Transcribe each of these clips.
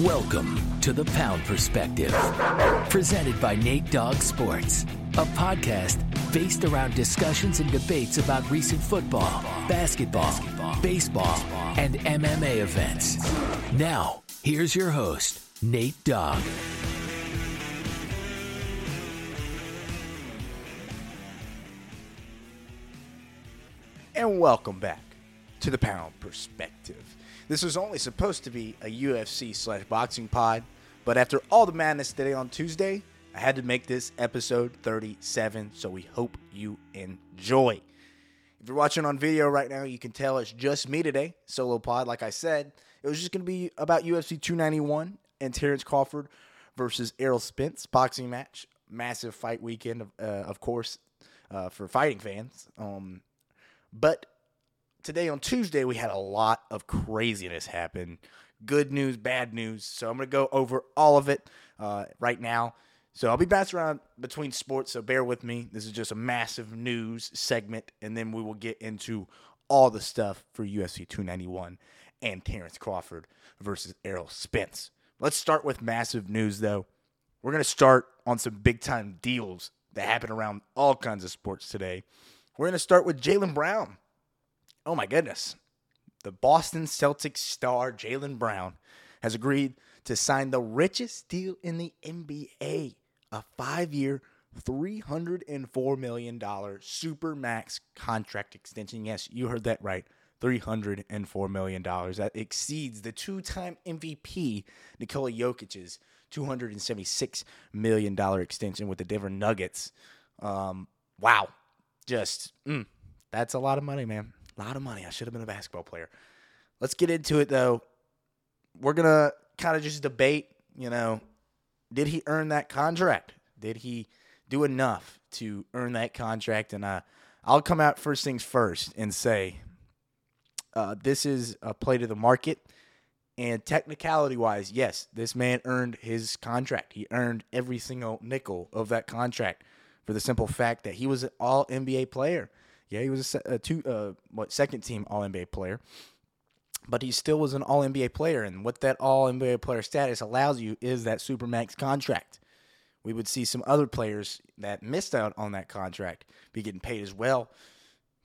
Welcome to the Pound Perspective, presented by Nate Dogg Sports, a podcast based around discussions and debates about recent football, basketball, baseball, and MMA events. Now, here's your host, Nate Dogg. And welcome back to the Pound Perspective. This was only supposed to be a UFC slash boxing pod, but after all the madness today on Tuesday, I had to make this episode 37, so we hope you enjoy. If you're watching on video right now, you can tell it's just me today, solo pod. Like I said, it was just going to be about UFC 291 and Terence Crawford versus Errol Spence boxing match. Massive fight weekend, of, uh, of course, uh, for fighting fans. Um, but today on Tuesday, we had a lot of craziness happen. Good news, bad news. So I'm going to go over all of it uh, right now. So I'll be bouncing around between sports, so bear with me. This is just a massive news segment, and then we will get into all the stuff for UFC 291 and Terence Crawford versus Errol Spence. Let's start with massive news, though. We're going to start on some big time deals that happen around all kinds of sports today. We're going to start with Jaylen Brown. Oh my goodness. The Boston Celtics star Jaylen Brown has agreed to sign the richest deal in the NBA a five year, $304 million super max contract extension. Yes, you heard that right. $304 million. That exceeds the two time MVP Nikola Jokic's $276 million extension with the Denver Nuggets. Um, wow. Just, mm, that's a lot of money, man. A lot of money. I should have been a basketball player. Let's get into it, though. We're to kind of just debate, you know, did he earn that contract? Did he do enough to earn that contract? And uh, I'll come out first things first and say uh, this is a play to the market. And technicality wise, yes, this man earned his contract. He earned every single nickel of that contract for the simple fact that he was an all NBA player. Yeah, he was a, a two uh, what second team all NBA player, but he still was an all NBA player. And what that all NBA player status allows you is that supermax contract. We would see some other players that missed out on that contract be getting paid as well.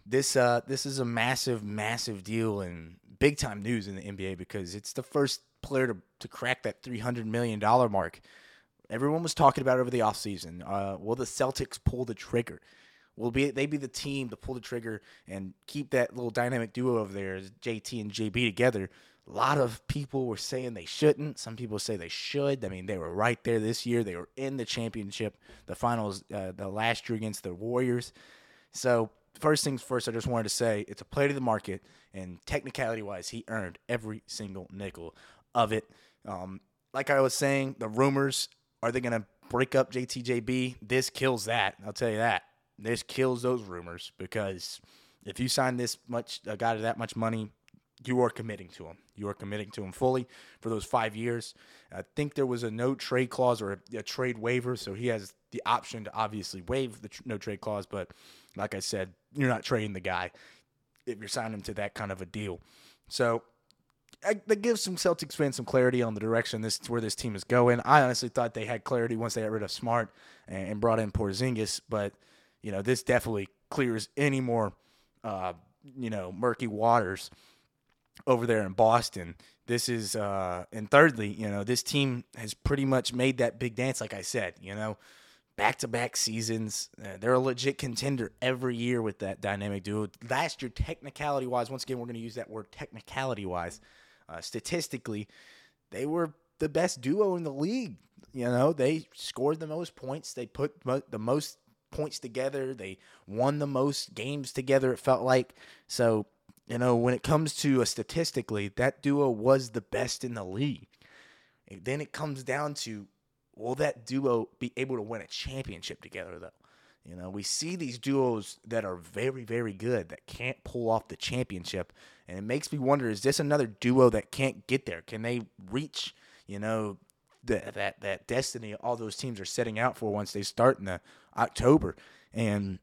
This uh, this is a massive, massive deal and big time news in the NBA because it's the first player to, to crack that three hundred million dollar mark. Everyone was talking about over the offseason. Uh, will the Celtics pull the trigger? Will be they be the team to pull the trigger and keep that little dynamic duo over there, JT and JB together? A lot of people were saying they shouldn't. Some people say they should. I mean, they were right there this year. They were in the championship, the finals, uh, the last year against the Warriors. So first things first, I just wanted to say it's a play to the market, and technicality wise, he earned every single nickel of it. Um, like I was saying, the rumors are they going to break up JTJB? This kills that. I'll tell you that. This kills those rumors because if you sign this much a guy to that much money, you are committing to him. You are committing to him fully for those five years. I think there was a no trade clause or a, a trade waiver, so he has the option to obviously waive the tr- no trade clause. But like I said, you're not trading the guy if you're signing him to that kind of a deal. So I, that gives some Celtics fans some clarity on the direction this where this team is going. I honestly thought they had clarity once they got rid of Smart and, and brought in Porzingis, but you know this definitely clears any more uh, you know murky waters over there in Boston. This is uh, and thirdly, you know this team has pretty much made that big dance. Like I said, you know back to back seasons. Uh, they're a legit contender every year with that dynamic duo. Last year, technicality wise, once again, we're going to use that word technicality wise. Uh, statistically, they were the best duo in the league. You know, they scored the most points. They put mo- the most points together. They won the most games together, it felt like. So, you know, when it comes to a statistically, that duo was the best in the league. And then it comes down to will that duo be able to win a championship together, though? You know, we see these duos that are very, very good that can't pull off the championship. And it makes me wonder is this another duo that can't get there? Can they reach, you know, the, that, that destiny all those teams are setting out for once they start in the October? And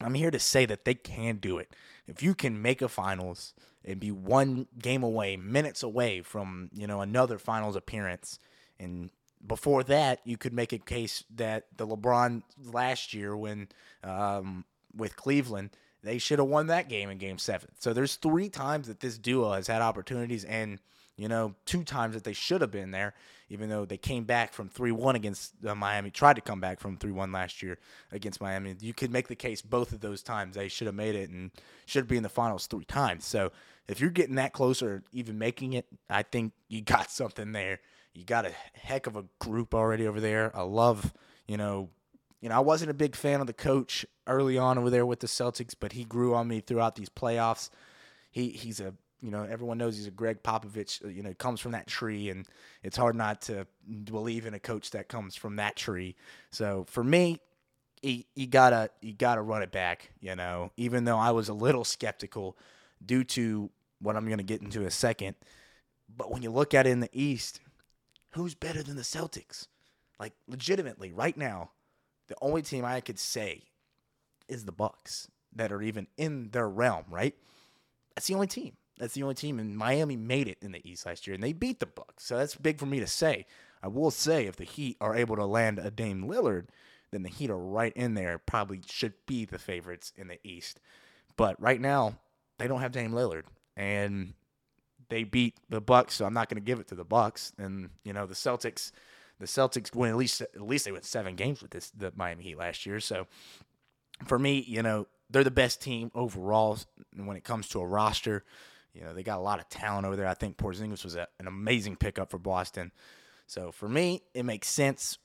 I'm here to say that they can do it. If you can make a finals, and be one game away, minutes away from you know another finals appearance. And before that, you could make a case that the LeBron last year when um, with Cleveland, they should have won that game in Game Seven. So there's three times that this duo has had opportunities and you know, two times that they should have been there, even though they came back from 3 1 against uh, Miami, tried to come back from 3 1 last year against Miami. You could make the case both of those times they should have made it and should be in the finals three times. So if you're getting that close or even making it, I think you got something there. You got a heck of a group already over there. I love, you know, you know, I wasn't a big fan of the coach early on over there with the Celtics, but he grew on me throughout these playoffs. He he's a you know, everyone knows he's a Gregg Popovich. Uh, you know, comes from that tree, and it's hard not to believe in a coach that comes from that tree. So for me, you, you gotta you gotta run it back. You know, even though I was a little skeptical due to what I'm gonna get into in a second, but when you look at it in the East, who's better than the Celtics? Like legitimately, right now, the only team I could say is the Bucks that are even in their realm. Right, that's the only team. That's the only team, and Miami made it in the East last year, and they beat the Bucks. So that's big for me to say. I will say if the Heat are able to land a Dame Lillard, then the Heat are right in there. Probably should be the favorites in the East, but right now they don't have Dame Lillard, and they beat the Bucks. So I'm not going to give it to the Bucks. And you know the Celtics, the Celtics win at least at least they went seven games with this the Miami Heat last year. So for me, you know they're the best team overall when it comes to a roster. You know, they got a lot of talent over there. I think Porzingis was a, an amazing pickup for Boston. So for me, it makes sense.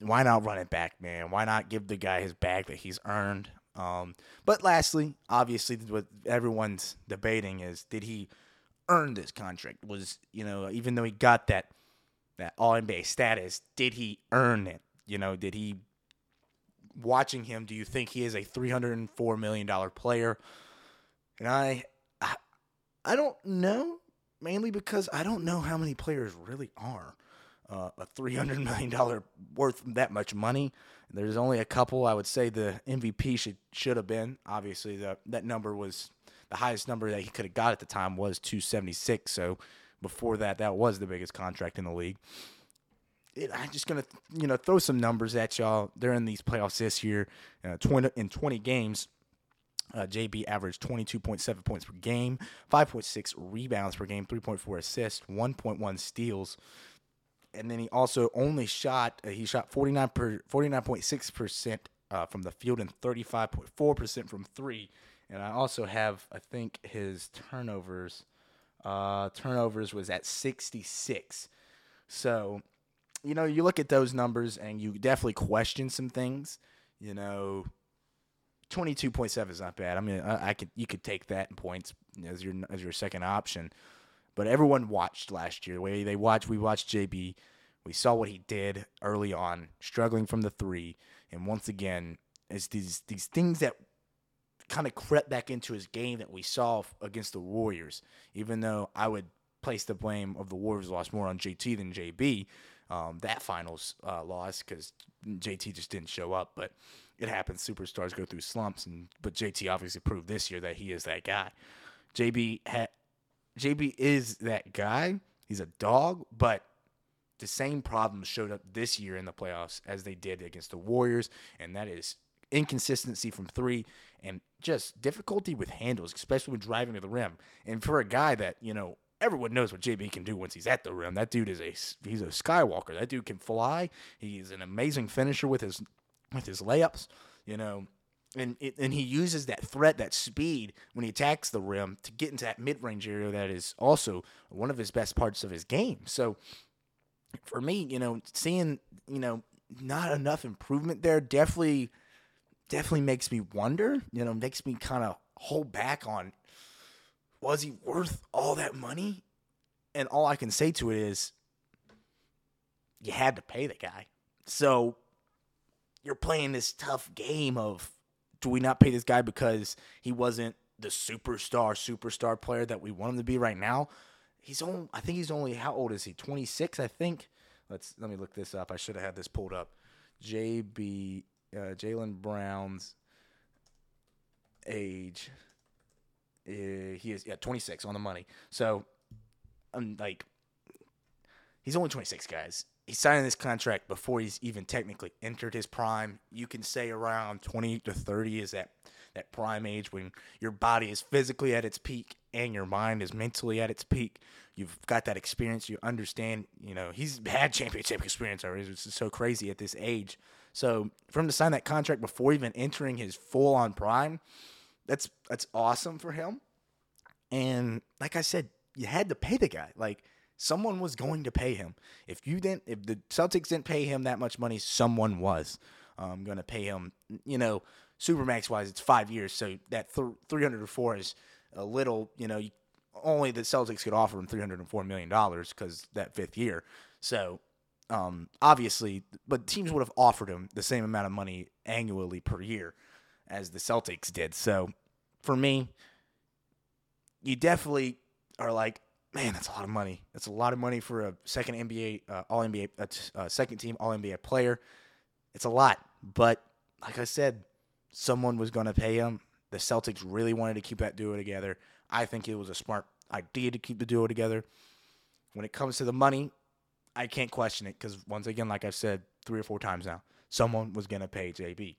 Why not run it back, man? Why not give the guy his bag that he's earned? Um, but lastly, obviously, what everyone's debating is did he earn this contract? Was you know, even though he got that that All NBA status, did he earn it? You know, did he? Watching him, do you think he is a three hundred and four million dollar player? And I I don't know, mainly because I don't know how many players really are uh, a $300 million worth that much money. There's only a couple. I would say the MVP should should have been. Obviously, the, that number was the highest number that he could have got at the time was 276. So before that, that was the biggest contract in the league. It, I'm just gonna you know throw some numbers at y'all. They're in these playoffs this year. Uh, 20 in 20 games, uh, JB averaged 22.7 points per game, 5.6 rebounds per game, 3.4 assists, 1.1 steals. And then he also only shot, uh, he shot 49 per, 49.6% uh, from the field and 35.4% from three. And I also have, I think, his turnovers. Uh, turnovers was at 66. So, you know, you look at those numbers and you definitely question some things. You know, twenty two point seven is not bad. I mean, I, I, could you could take that in points as your as your second option. But everyone watched last year. We they watched. We watched JB. We saw what he did early on, struggling from the three, and once again, it's these these things that kind of crept back into his game that we saw against the Warriors. Even though I would place the blame of the Warriors loss more on JT than JB, um, that finals uh, loss because JT just didn't show up, but it happens. Superstars go through slumps, and but JT obviously proved this year that he is that guy. JB ha- JB is that guy. He's a dog, but the same problems showed up this year in the playoffs as they did against the Warriors, and that is inconsistency from three and just difficulty with handles, especially when driving to the rim. And for a guy that you know everyone knows what JB can do once he's at the rim. That dude is a he's a skywalker. That dude can fly. He's an amazing finisher with his with his layups, you know, and and he uses that threat, that speed when he attacks the rim to get into that mid range area. That is also one of his best parts of his game. So for me, you know, seeing you know not enough improvement there definitely definitely makes me wonder. You know, makes me kind of hold back on was he worth all that money? And all I can say to it is you had to pay the guy. So you're playing this tough game of do we not pay this guy because he wasn't the superstar superstar player that we want him to be right now? He's only I think he's only how old is he? 26, I think. Let's let me look this up. I should have had this pulled up. JB uh, Jaylen Brown's age Uh, he is yeah 26 on the money. So, I'm like, he's only 26, guys. He's signing this contract before he's even technically entered his prime. You can say around 20 to 30 is that that prime age when your body is physically at its peak and your mind is mentally at its peak. You've got that experience. You understand. You know he's had championship experience already. It's so crazy at this age. So for him to sign that contract before even entering his full on prime, that's that's awesome for him. And like I said, you had to pay the guy. Like someone was going to pay him. If you didn't, if the Celtics didn't pay him that much money, someone was um, going to pay him. You know, supermax wise, it's five years, so that th- 304 is a little. You know, only the Celtics could offer him 304 million dollars because that fifth year. So um, obviously, but teams would have offered him the same amount of money annually per year as the Celtics did. So for me, you definitely are like, man, that's a lot of money. That's a lot of money for a second NBA, uh, All NBA, uh, uh, second team All NBA player. It's a lot, but like I said, someone was going to pay him. The Celtics really wanted to keep that duo together. I think it was a smart idea to keep the duo together. When it comes to the money, I can't question it because once again, like I've said three or four times now, someone was gonna pay JB.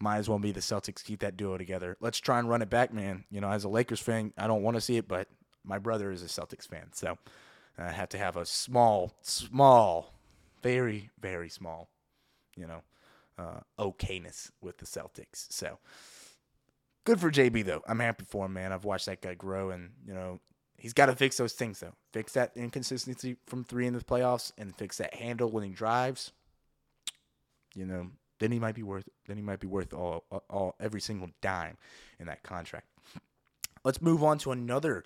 Might as well be the Celtics keep that duo together. Let's try and run it back, man. You know, as a Lakers fan, I don't want to see it, but my brother is a Celtics fan, so I have to have a small, small, very, very small, you know, uh, okayness with the Celtics. So good for JB though. I'm happy for him, man. I've watched that guy grow, and you know, He's got to fix those things though. Fix that inconsistency from three in the playoffs, and fix that handle when he drives. You know, then he might be worth. Then he might be worth all, all every single dime in that contract. Let's move on to another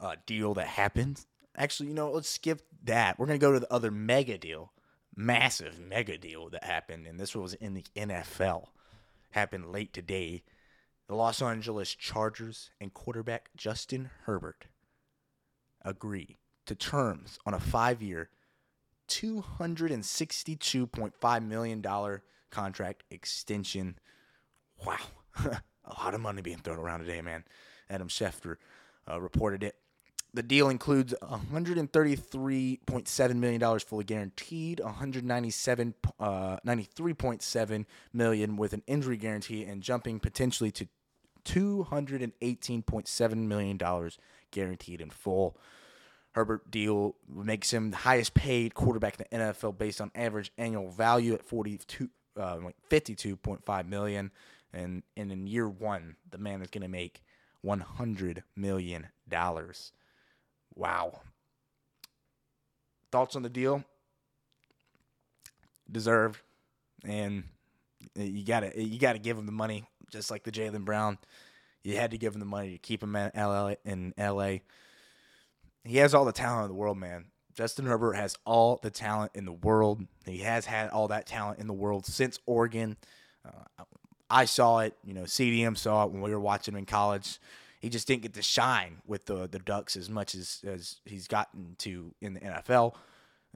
uh, deal that happened. Actually, you know, let's skip that. We're gonna go to the other mega deal, massive mega deal that happened, and this was in the NFL. Happened late today. The Los Angeles Chargers and quarterback Justin Herbert agree to terms on a five year, $262.5 million contract extension. Wow. a lot of money being thrown around today, man. Adam Schefter uh, reported it. The deal includes $133.7 million fully guaranteed, 197, uh, 93.7 million with an injury guarantee, and jumping potentially to $218.7 million guaranteed in full. Herbert deal makes him the highest paid quarterback in the NFL based on average annual value at 42, uh, 52.5 million. And, and in year one, the man is going to make 100 million dollars. Wow. Thoughts on the deal? Deserved, and you gotta you gotta give him the money, just like the Jaylen Brown. You had to give him the money to keep him in LA. In LA, he has all the talent in the world, man. Justin Herbert has all the talent in the world. He has had all that talent in the world since Oregon. Uh, I saw it, you know, CDM saw it when we were watching him in college. He just didn't get to shine with the the Ducks as much as, as he's gotten to in the NFL.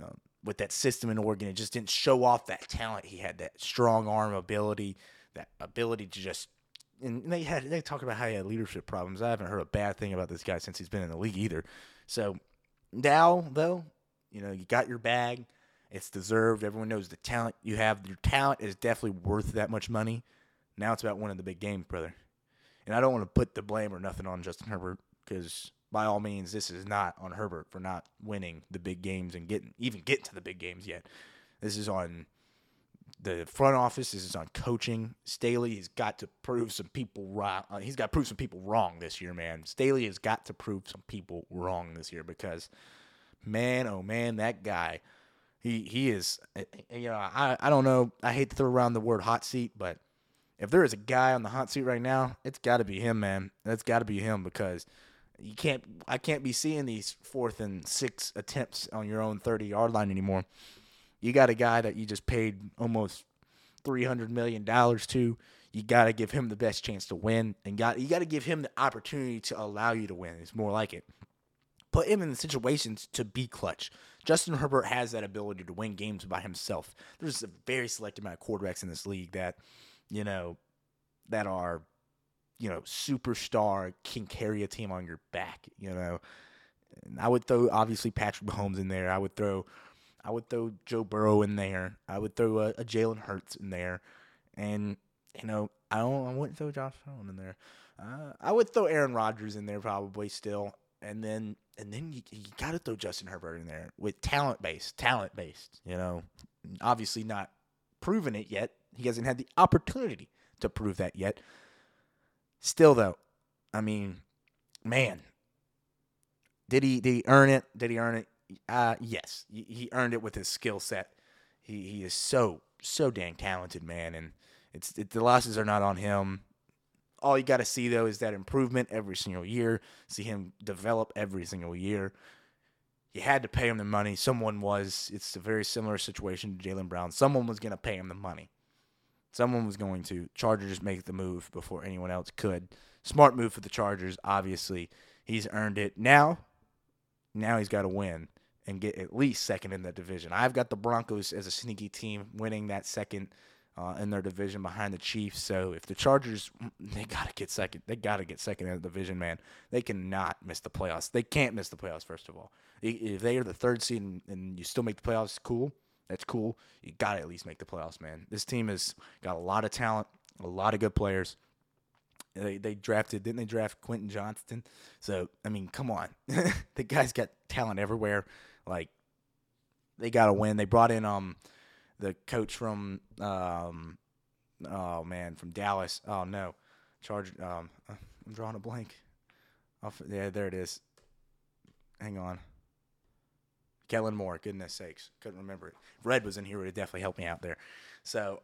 Um, with that system in Oregon, it just didn't show off that talent. He had that strong arm ability, that ability to just. And they had they talk about how he had leadership problems. I haven't heard a bad thing about this guy since he's been in the league either. So now, though, you know, you got your bag. It's deserved. Everyone knows the talent you have. Your talent is definitely worth that much money. Now it's about winning the big games, brother. And I don't want to put the blame or nothing on Justin Herbert because by all means, this is not on Herbert for not winning the big games and getting even getting to the big games yet. This is on the front office. This is on coaching. Staley has got to prove some people wrong. Uh, he's got to prove some people wrong this year, man. Staley has got to prove some people wrong this year because, man, oh man, that guy, he he is. Eh, you know, I I don't know. I hate to throw around the word hot seat, but if there is a guy on the hot seat right now, it's got to be him, man. That's got to be him because you can't. I can't be seeing these fourth and six attempts on your own thirty yard line anymore. You got a guy that you just paid almost three hundred million dollars to. You got to give him the best chance to win, and got you got to give him the opportunity to allow you to win. It's more like it. Put him in the situations to be clutch. Justin Herbert has that ability to win games by himself. There's a very select amount of quarterbacks in this league that, you know, that are you know, superstar can carry a team on your back. You know, and I would throw obviously Patrick Mahomes in there. I would throw, I would throw Joe Burrow in there. I would throw a, a Jalen Hurts in there, and you know, I don't. I wouldn't throw Josh Allen in there. Uh, I would throw Aaron Rodgers in there probably still, and then and then you, you got to throw Justin Herbert in there with talent based, talent based. You know, obviously not proven it yet. He hasn't had the opportunity to prove that yet. Still though, I mean, man, did he did he earn it? Did he earn it? Uh, yes, he earned it with his skill set. He he is so so dang talented, man, and it's it, the losses are not on him. All you got to see though is that improvement every single year. See him develop every single year. You had to pay him the money. Someone was. It's a very similar situation to Jaylen Brown. Someone was going to pay him the money. Someone was going to. Chargers make the move before anyone else could. Smart move for the Chargers. Obviously, he's earned it. Now, now he's got to win and get at least second in that division. I've got the Broncos as a sneaky team winning that second uh, in their division behind the Chiefs. So if the Chargers, they got to get second. They got to get second in the division, man. They cannot miss the playoffs. They can't miss the playoffs. First of all, if they are the third seed and, and you still make the playoffs, cool. That's cool. You got to at least make the playoffs, man. This team has got a lot of talent, a lot of good players. They, they drafted, didn't they draft Quentin Johnston? So, I mean, come on. the guy's got talent everywhere. Like, they got to win. They brought in um the coach from um oh man from Dallas. Oh no, Charge. Um, I'm drawing a blank. Off, yeah, there it is. Hang on. Kellen Moore, goodness sakes, couldn't remember it. Red was in here would have definitely helped me out there. So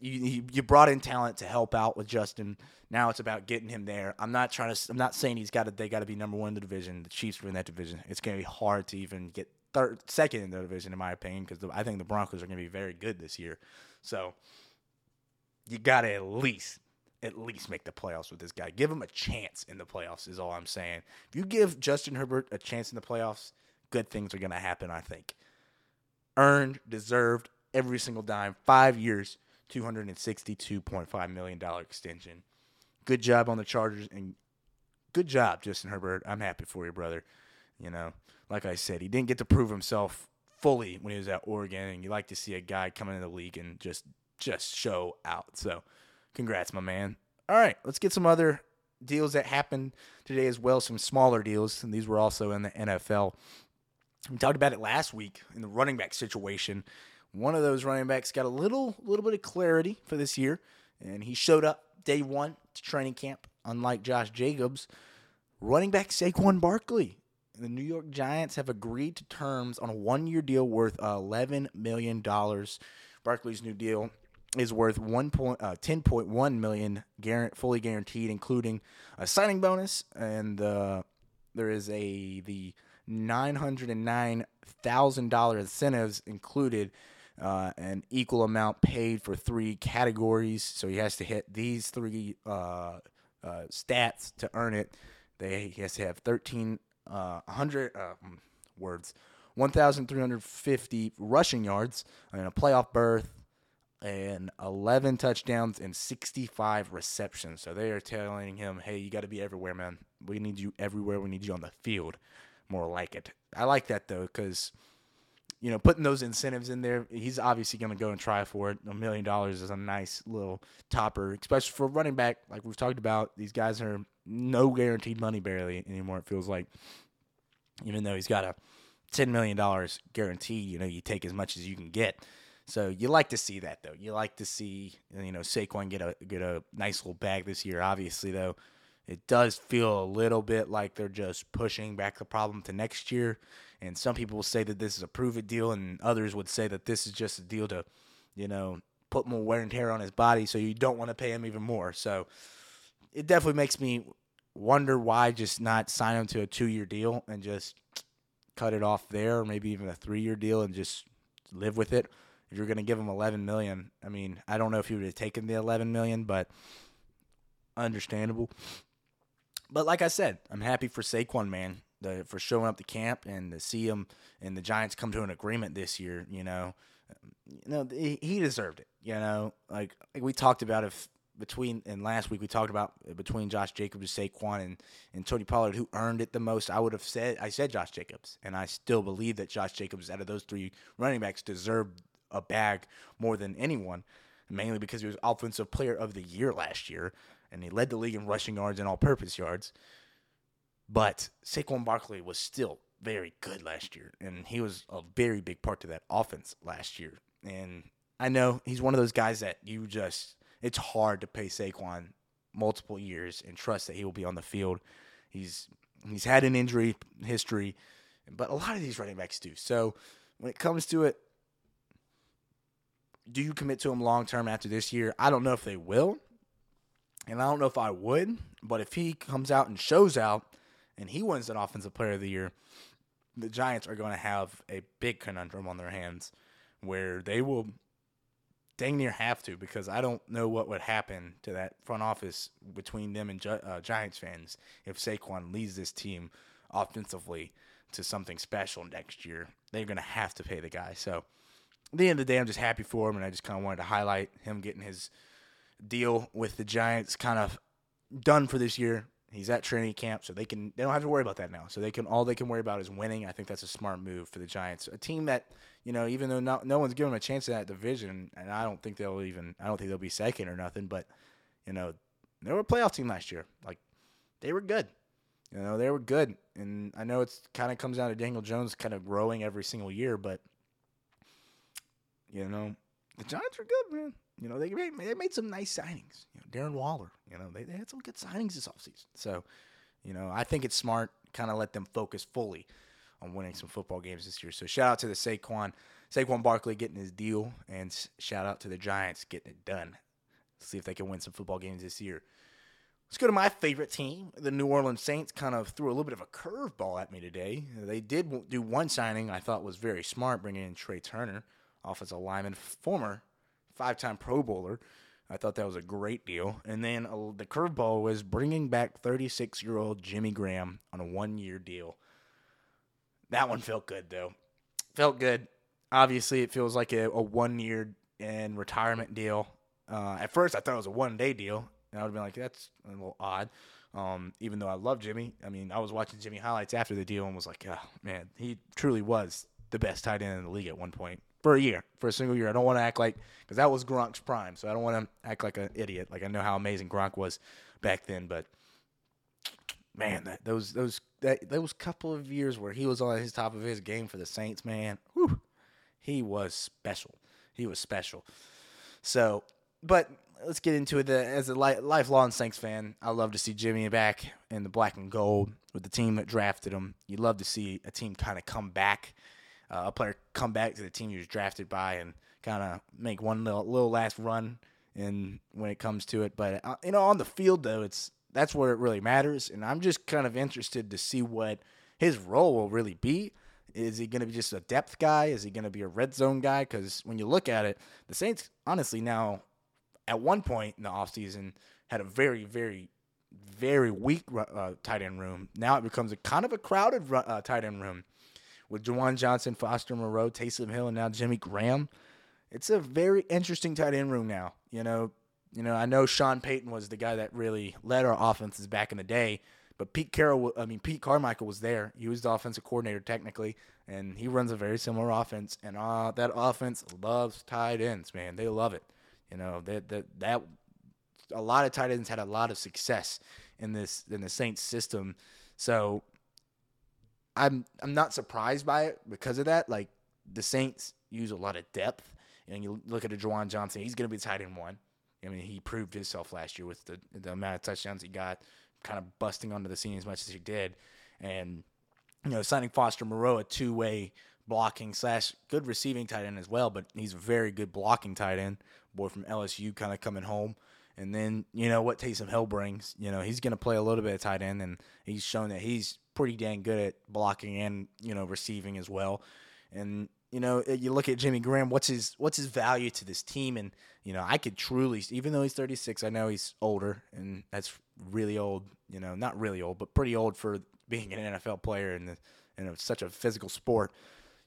you, you brought in talent to help out with Justin. Now it's about getting him there. I'm not trying to. I'm not saying he's got to. They got to be number one in the division. The Chiefs are in that division. It's going to be hard to even get third, second in the division, in my opinion, because I think the Broncos are going to be very good this year. So you got to at least, at least make the playoffs with this guy. Give him a chance in the playoffs. Is all I'm saying. If you give Justin Herbert a chance in the playoffs, good things are going to happen. I think earned, deserved every single dime. Five years, two hundred and sixty-two point five million dollar extension. Good job on the Chargers and good job, Justin Herbert. I'm happy for you, brother. You know, like I said, he didn't get to prove himself fully when he was at Oregon, and you like to see a guy come into the league and just just show out. So, congrats, my man. All right, let's get some other deals that happened today as well. Some smaller deals, and these were also in the NFL. We talked about it last week in the running back situation. One of those running backs got a little little bit of clarity for this year, and he showed up day one to training camp. Unlike Josh Jacobs, running back Saquon Barkley the New York Giants have agreed to terms on a one-year deal worth $11 million. Barkley's new deal is worth one point uh, ten point one million guarant- fully guaranteed, including a signing bonus, and uh, there is a the nine hundred and nine thousand dollar incentives included, uh, an equal amount paid for three categories. So he has to hit these three uh, uh, stats to earn it. They he has to have thirteen uh, 100 uh, hmm, words, 1,350 rushing yards, and a playoff berth, and 11 touchdowns and 65 receptions. So they are telling him, hey, you got to be everywhere, man. We need you everywhere. We need you on the field. More like it. I like that, though, because you know, putting those incentives in there, he's obviously going to go and try for it. A million dollars is a nice little topper, especially for running back. Like we've talked about, these guys are no guaranteed money barely anymore. It feels like, even though he's got a ten million dollars guarantee, you know, you take as much as you can get. So you like to see that though. You like to see you know Saquon get a get a nice little bag this year. Obviously though, it does feel a little bit like they're just pushing back the problem to next year. And some people will say that this is a prove it deal, and others would say that this is just a deal to, you know, put more wear and tear on his body, so you don't want to pay him even more. So it definitely makes me wonder why just not sign him to a two year deal and just cut it off there, or maybe even a three year deal and just live with it. If you're going to give him 11 million, I mean, I don't know if he would have taken the 11 million, but understandable. But like I said, I'm happy for Saquon, man the, for showing up to camp and to see him and the Giants come to an agreement this year. You know, you know he, deserved it. You know, like, like we talked about if between and last week we talked about between Josh Jacobs, Saquon, and and Tony Pollard, who earned it the most. I would have said I said Josh Jacobs, and I still believe that Josh Jacobs, out of those three running backs, deserved a bag more than anyone, mainly because he was Offensive Player of the Year last year, and he led the league in rushing yards and all-purpose yards. But Saquon Barkley was still very good last year, and he was a very big part to that offense last year. And I know he's one of those guys that you just it's hard to pay Saquon multiple years and trust that he will be on the field. He's he's had an injury history, but a lot of these running backs do. So when it comes to it, do you commit to him long term after this year? I don't know if they will, and I don't know if I would. But if he comes out and shows out, and he wins an Offensive Player of the Year, the Giants are going to have a big conundrum on their hands, where they will dang near have to because I don't know what would happen to that front office between them and uh, Giants fans if Saquon leads this team offensively to something special next year. They're going to have to pay the guy. So at the end of the day, I'm just happy for him, and I just kind of wanted to highlight him getting his deal with the Giants kind of done for this year. He's at training camp, so they can they don't have to worry about that now. So they can all they can worry about is winning. I think that's a smart move for the Giants, a team that you know even though no, no one's given them a chance in that division, and I don't think they'll even I don't think they'll be second or nothing. But you know they were a playoff team last year. Like they were good. You know they were good, and I know it's kind of comes down to Daniel Jones kind of growing every single year, but you know the Giants are good, man. You know, they made, they made some nice signings. You know, Darren Waller, you know, they, they had some good signings this offseason. So, you know, I think it's smart kind of let them focus fully on winning some football games this year. So shout out to the Saquon, Saquon Barkley getting his deal, and shout out to the Giants getting it done. Let's see if they can win some football games this year. Let's go to my favorite team, the New Orleans Saints. Kind of threw a little bit of a curveball at me today. They did do one signing I thought was very smart, bringing in Trai Turner, offensive lineman, former five time Pro Bowler. I thought that was a great deal. And then uh, the curveball was bringing back 36 year old Jimmy Graham on a one year deal. That one felt good, though. Felt good. Obviously, it feels like a, a one year and retirement deal. Uh, at first, I thought it was a one day deal. And I would have been like, that's a little odd. Um, even though I love Jimmy, I mean, I was watching Jimmy highlights after the deal and was like, oh, man, he truly was the best tight end in the league at one point for a year, for a single year. I don't want to act like because that was Gronk's prime, so I don't want to act like an idiot. Like I know how amazing Gronk was back then, but man, that those those that those couple of years where he was on his top of his game for the Saints, man, whew, he was special. He was special. So, but let's get into it. As a lifelong Saints fan, I love to see Jimmy back in the black and gold with the team that drafted him. You love to see a team kind of come back uh, a player come back to the team he was drafted by and kind of make one little, little last run in when it comes to it. But uh, you know, on the field though, it's that's where it really matters. And I'm just kind of interested to see what his role will really be. Is he going to be just a depth guy? Is he going to be a red zone guy? Because when you look at it, the Saints honestly now, at one point in the offseason, had a very, very, very weak uh, tight end room. Now it becomes a kind of a crowded uh, tight end room with Juwan Johnson, Foster Moreau, Taysom Hill, and now Jimmy Graham. It's a very interesting tight end room now. You know, you know, I know Sean Payton was the guy that really led our offenses back in the day, but Pete Carroll, I mean Pete Carmichael was there. He was the offensive coordinator technically, and he runs a very similar offense. And uh, that offense loves tight ends, man. They love it. You know that that that a lot of tight ends had a lot of success in this in the Saints system. So I'm I'm not surprised by it because of that. Like the Saints use a lot of depth, and you look at a Juwan Johnson, he's going to be tight end one. I mean, he proved himself last year with the the amount of touchdowns he got, kind of busting onto the scene as much as he did, and you know, signing Foster Moreau, a two way blocking slash good receiving tight end as well, but he's a very good blocking tight end. Boy from LSU, kind of coming home. And then you know what Taysom Hill brings. You know he's going to play a little bit of tight end, and he's shown that he's pretty dang good at blocking and you know receiving as well. And you know, uh, you look at Jimmy Graham. What's his what's his value to this team? And you know, I could truly, even though he's 36, I know he's older, and that's really old. You know, not really old, but pretty old for being an NFL player and uh, in such a physical sport.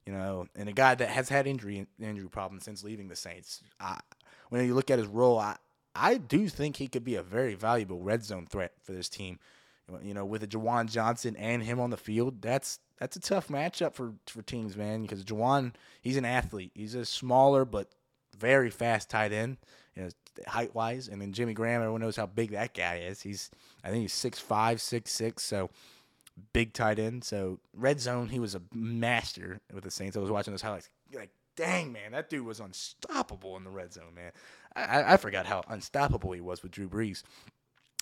You know, and a guy that has had injury injury problems since leaving the Saints. I, when you look at his role, I I do think he could be a very valuable red zone threat for this team. You know, with a Juwan Johnson and him on the field, that's that's a tough matchup for for teams, man. Because Juwan, he's an athlete. He's a smaller but very fast tight end, you know, height wise. And then Jimmy Graham, everyone knows how big that guy is. He's I think he's six five, six six. So big tight end. So red zone, he was a master with the Saints. I was watching those highlights, like dang man, that dude was unstoppable in the red zone, man. I, I forgot how unstoppable he was with Drew Brees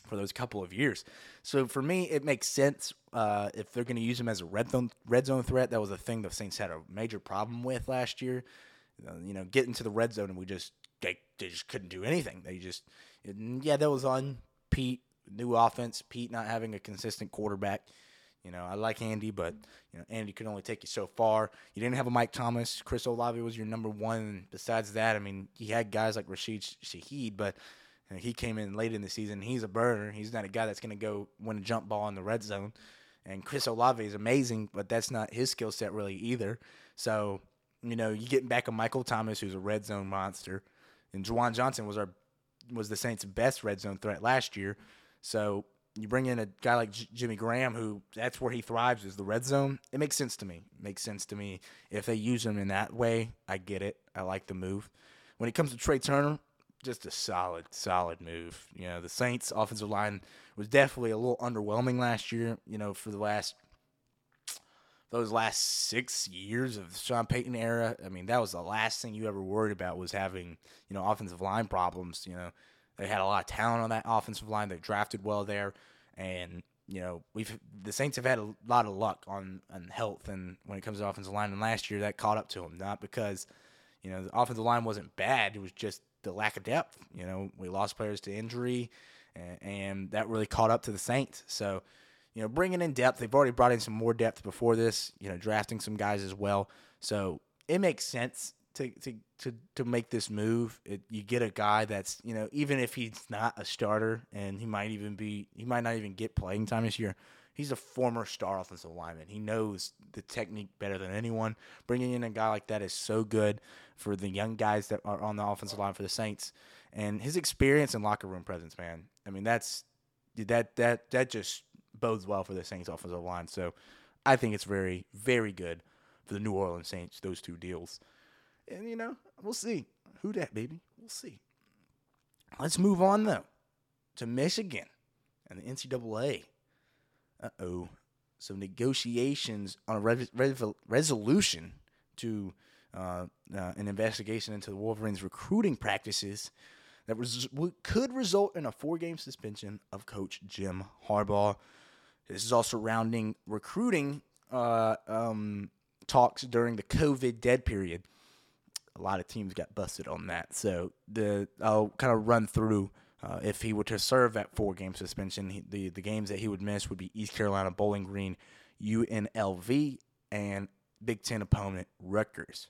for those couple of years. So for me, it makes sense uh, if they're going to use him as a red zone red zone threat. That was a thing the Saints had a major problem with last year. Uh, you know, get into the red zone and we just they, they just couldn't do anything. They just yeah, that was on Pete new offense. Pete not having a consistent quarterback. You know, I like Andy, but you know, Andy could only take you so far. You didn't have a Mike Thomas. Chris Olave was your number one. Besides that, I mean, he had guys like Rashid Shaheed, but you know, he came in late in the season. He's a burner. He's not a guy that's going to go win a jump ball in the red zone. And Chris Olave is amazing, but that's not his skill set really either. So, you know, you getting back a Michael Thomas, who's a red zone monster, and Juwan Johnson was our was the Saints' best red zone threat last year. So you bring in a guy like J- Jimmy Graham, who that's where he thrives is the red zone. It makes sense to me. It makes sense to me if they use him in that way. I get it. I like the move. When it comes to Trai Turner, just a solid, solid move. You know, the Saints' offensive line was definitely a little underwhelming last year. You know, for the last those last six years of the Sean Payton era, I mean, that was the last thing you ever worried about was having you know offensive line problems. You know they had a lot of talent on that offensive line. They drafted well there, and you know we've the Saints have had a lot of luck on on health and when it comes to offensive line. And last year that caught up to them, not because you know the offensive line wasn't bad. It was just the lack of depth. You know we lost players to injury, and, and that really caught up to the Saints. So you know bringing in depth, they've already brought in some more depth before this. You know drafting some guys as well. So it makes sense to to to, to make this move. It, you get a guy that's you know even if he's not a starter and he might even be he might not even get playing time this year. He's a former star offensive lineman. He knows the technique better than anyone. Bringing in a guy like that is so good for the young guys that are on the offensive line for the Saints, and his experience and locker room presence, man. I mean, that's that that that just bodes well for the Saints offensive line. So, I think it's very very good for the New Orleans Saints. Those two deals. And, you know, we'll see. Who that, baby? We'll see. Let's move on, though, to Michigan and the NCAA. Uh oh. So, negotiations on a re- re- resolution to uh, uh, an investigation into the Wolverines' recruiting practices that res- could result in a four game suspension of coach Jim Harbaugh. This is all surrounding recruiting uh, um, talks during the COVID dead period a lot of teams got busted on that. So the I'll kind of run through. Uh, if he were to serve that four game suspension, he, the the games that he would miss would be East Carolina, Bowling Green, UNLV, and Big Ten opponent Rutgers.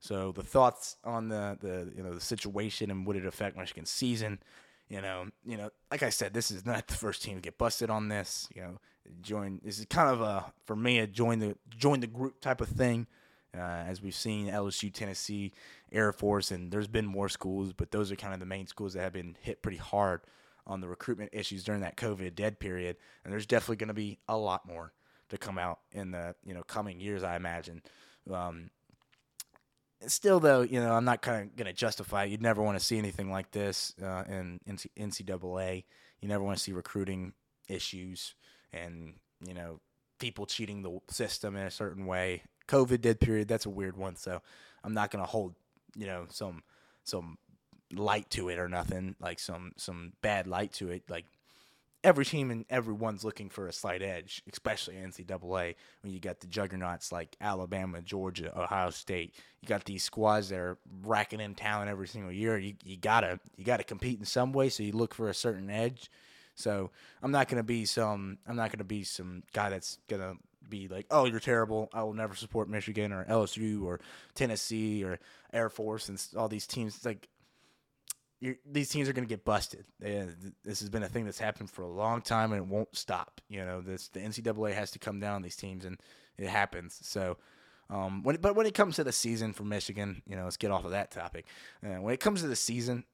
So the thoughts on the, the you know the situation and would it affect Michigan's season? You know, you know, like I said, this is not the first team to get busted on this. You know, join this is kind of a for me a join the join the group type of thing. Uh, as we've seen LSU, Tennessee, Air Force, and there's been more schools, but those are kind of the main schools that have been hit pretty hard on the recruitment issues during that COVID dead period. And there's definitely going to be a lot more to come out in the you know coming years, I imagine. Um, still, though, you know, I'm not kind of going to justify. It. You'd never want to see anything like this uh, in NCAA. You never want to see recruiting issues and you know people cheating the system in a certain way COVID dead period, that's a weird one. So I'm not gonna hold, you know, some some light to it or nothing, like some some bad light to it. Like every team and everyone's looking for a slight edge, especially NCAA when you got the juggernauts like Alabama, Georgia, Ohio State. You got these squads that are racking in talent every single year. You you gotta you gotta compete in some way, so you look for a certain edge. So I'm not gonna be some I'm not gonna be some guy that's gonna be like, oh, you're terrible. I will never support Michigan or LSU or Tennessee or Air Force and all these teams. It's like these teams are going to get busted. this has been a thing that's happened for a long time and it won't stop. You know, this the NCAA has to come down on these teams and it happens. So. Um, when, but when it comes to the season for Michigan, you know, let's get off of that topic. Uh, when it comes to the season,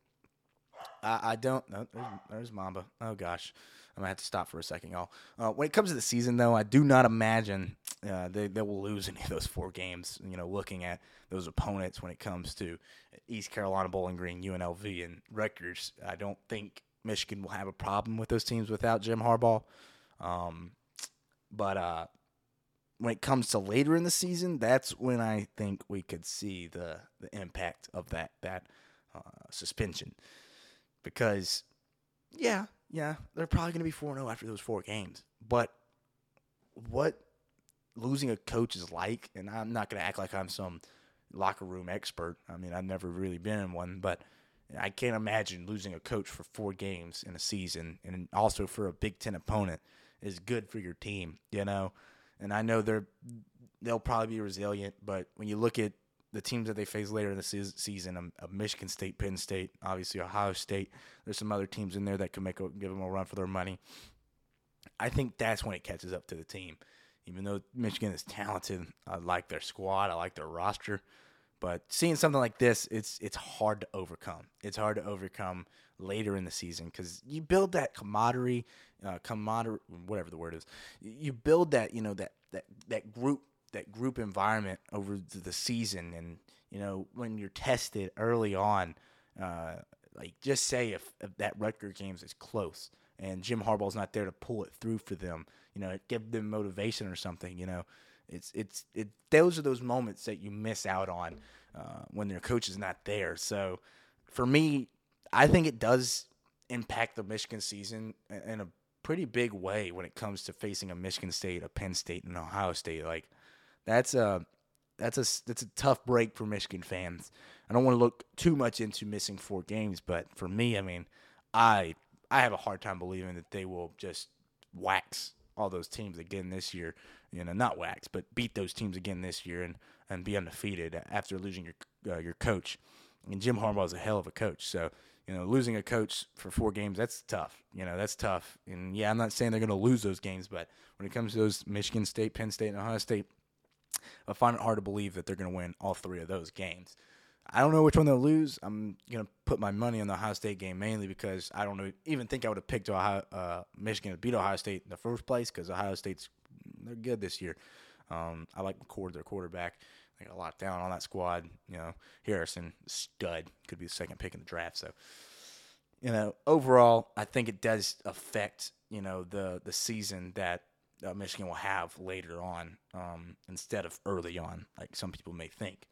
I, I don't. There's, there's Mamba. Oh gosh, I'm gonna have to stop for a second, y'all. Uh, when it comes to the season, though, I do not imagine uh, they they will lose any of those four games. You know, looking at those opponents when it comes to East Carolina, Bowling Green, UNLV, and Rutgers, I don't think Michigan will have a problem with those teams without Jim Harbaugh. Um, but uh, when it comes to later in the season, that's when I think we could see the the impact of that that uh, suspension. Because, yeah, yeah, they're probably going to be 4 0 after those four games. But what losing a coach is like, and I'm not going to act like I'm some locker room expert. I mean, I've never really been in one, but I can't imagine losing a coach for four games in a season, and also for a Big Ten opponent is good for your team. You know and I know they're they'll probably be resilient. But when you look at the teams that they face later in the season, of um, Michigan State, Penn State, obviously Ohio State. There's some other teams in there that can make a, give them a run for their money. I think that's when it catches up to the team. Even though Michigan is talented, I like their squad, I like their roster, but seeing something like this, it's it's hard to overcome. It's hard to overcome later in the season because you build that camaraderie, uh, camaraderie, whatever the word is. You build that, you know, that that that group that group environment over the season, and you know when you're tested early on, uh, like just say if, if that Rutgers games is close and Jim Harbaugh's not there to pull it through for them, you know, give them motivation or something, you know. It's it's it. Those are those moments that you miss out on uh, when their coach is not there. So, for me, I think it does impact the Michigan season in a pretty big way when it comes to facing a Michigan State, a Penn State, and Ohio State. Like that's a that's a that's a tough break for Michigan fans. I don't want to look too much into missing four games, but for me, I mean, I I have a hard time believing that they will just wax all those teams again this year. You know, not wax, but beat those teams again this year and and be undefeated after losing your uh, your coach. And Jim Harbaugh is a hell of a coach, so you know, losing a coach for four games, that's tough. You know, that's tough. And yeah, I'm not saying they're going to lose those games, but when it comes to those Michigan State, Penn State, and Ohio State, I find it hard to believe that they're going to win all three of those games. I don't know which one they'll lose. I'm going to put my money on the Ohio State game mainly because I don't even think I would have picked Ohio, uh, Michigan to beat Ohio State in the first place because Ohio State's they're good this year. Um, I like McCord, their quarterback. They got a lot down on that squad. You know, Harrison, stud, could be the second pick in the draft. So, you know, overall, I think it does affect you know the the season that uh, Michigan will have later on um, instead of early on, like some people may think.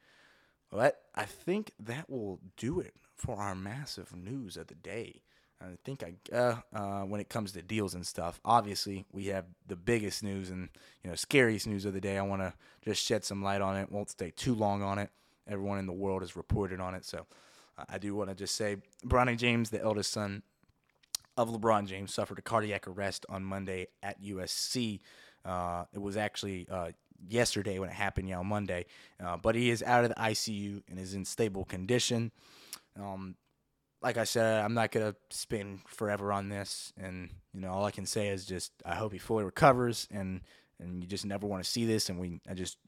But I think that will do it for our massive news of the day. I think I uh, uh, when it comes to deals and stuff, obviously we have the biggest news and you know scariest news of the day. I want to just shed some light on it. Won't stay too long on it. Everyone in the world has reported on it, so uh, I do want to just say Bronny James, the eldest son of LeBron James, suffered a cardiac arrest on Monday at USC. Uh, it was actually uh, yesterday when it happened, yeah, on Monday, uh, but he is out of the ICU and is in stable condition. Um, like I said, I'm not gonna spend forever on this, and you know, all I can say is just I hope he fully recovers, and and you just never want to see this, and we I just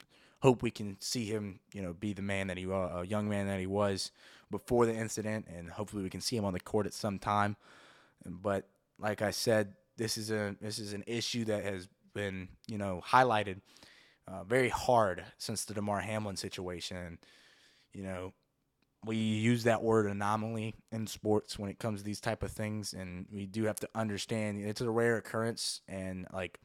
hope we can see him, you know, be the man that he was, a young man that he was before the incident, and hopefully we can see him on the court at some time. But like I said, this is a this is an issue that has been you know highlighted uh, very hard since the Damar Hamlin situation. You know, we use that word anomaly in sports when it comes to these type of things and we do have to understand it's a rare occurrence and like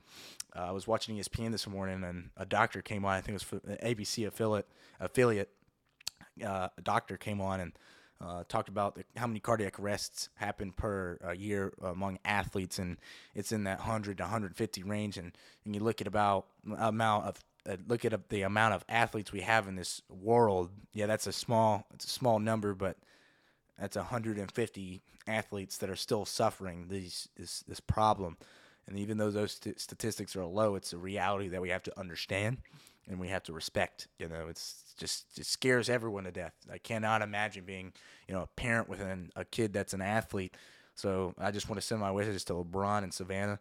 uh, i was watching espn this morning and a doctor came on i think it was for an abc affiliate affiliate uh, a doctor came on and uh, talked about the, how many cardiac arrests happen per uh, year among athletes, and it's in that 100 to 150 range. And, and you look at about amount of uh, look at the amount of athletes we have in this world, yeah, that's a small it's a small number, but that's 150 athletes that are still suffering these this this problem. And even though those st- statistics are low, it's a reality that we have to understand and we have to respect. You know, it's just it scares everyone to death. I cannot imagine being you know a parent with an, a kid that's an athlete. So I just want to send my wishes to LeBron and Savannah.